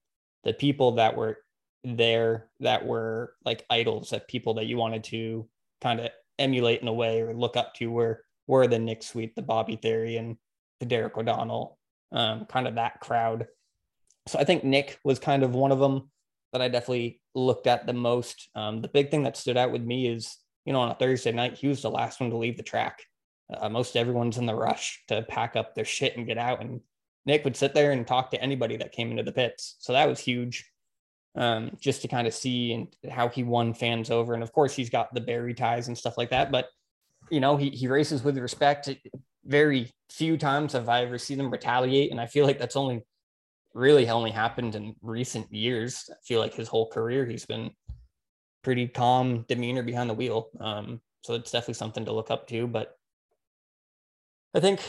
the people that were there that were like idols, that people that you wanted to kind of emulate in a way or look up to were were the Nick Sweet, the Bobby Therrien, and the Derek O'Donnell, um, kind of that crowd. So I think Nick was kind of one of them that I definitely looked at the most. Um, the big thing that stood out with me is, you know, on a Thursday night, he was the last one to leave the track. Uh, most everyone's in the rush to pack up their shit and get out, and Nick would sit there and talk to anybody that came into the pits. So that was huge. Um, just to kind of see and how he won fans over. And of course, he's got the Barre ties and stuff like that. But you know, he he races with respect. Very few times have I ever seen him retaliate, and I feel like that's only really only happened in recent years. I feel like his whole career he's been pretty calm demeanor behind the wheel. Um, so it's definitely something to look up to. But I think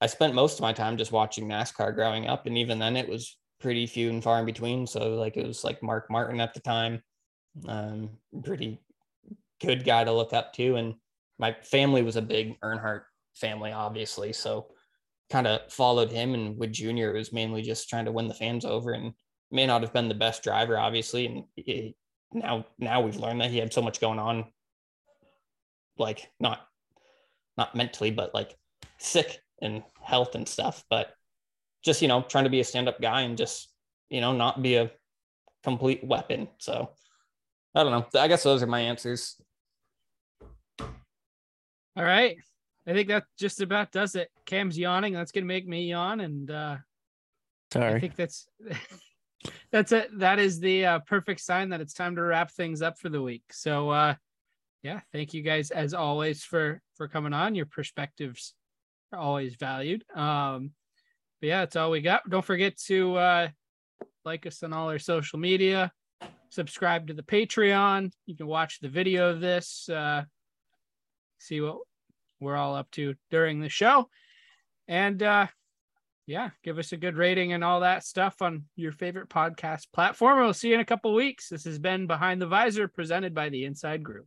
I spent most of my time just watching NASCAR growing up, and even then, it was pretty few and far in between. So like it was like Mark Martin at the time, um, pretty good guy to look up to, and my family was a big Earnhardt family, obviously. So kind of followed him, and with Junior, it was mainly just trying to win the fans over, and may not have been the best driver, obviously, and now now we've learned that he had so much going on, like not not mentally, but like sick and health and stuff, but just you know trying to be a stand-up guy and just you know not be a complete weapon so i don't know i guess those are my answers All right. I think that just about does it. Cam's yawning. That's gonna make me yawn, and uh, sorry. I think that's that's it. That is the uh, perfect sign that it's time to wrap things up for the week. So, uh, yeah, thank you guys as always for for coming on. Your perspectives are always valued. Um, but yeah, that's all we got. Don't forget to uh, like us on all our social media. Subscribe to the Patreon. You can watch the video of this. Uh, see what we're all up to during the show. And uh, yeah, give us a good rating and all that stuff on your favorite podcast platform. We'll see you in a couple weeks. This has been Behind the Visor presented by the Inside Groove.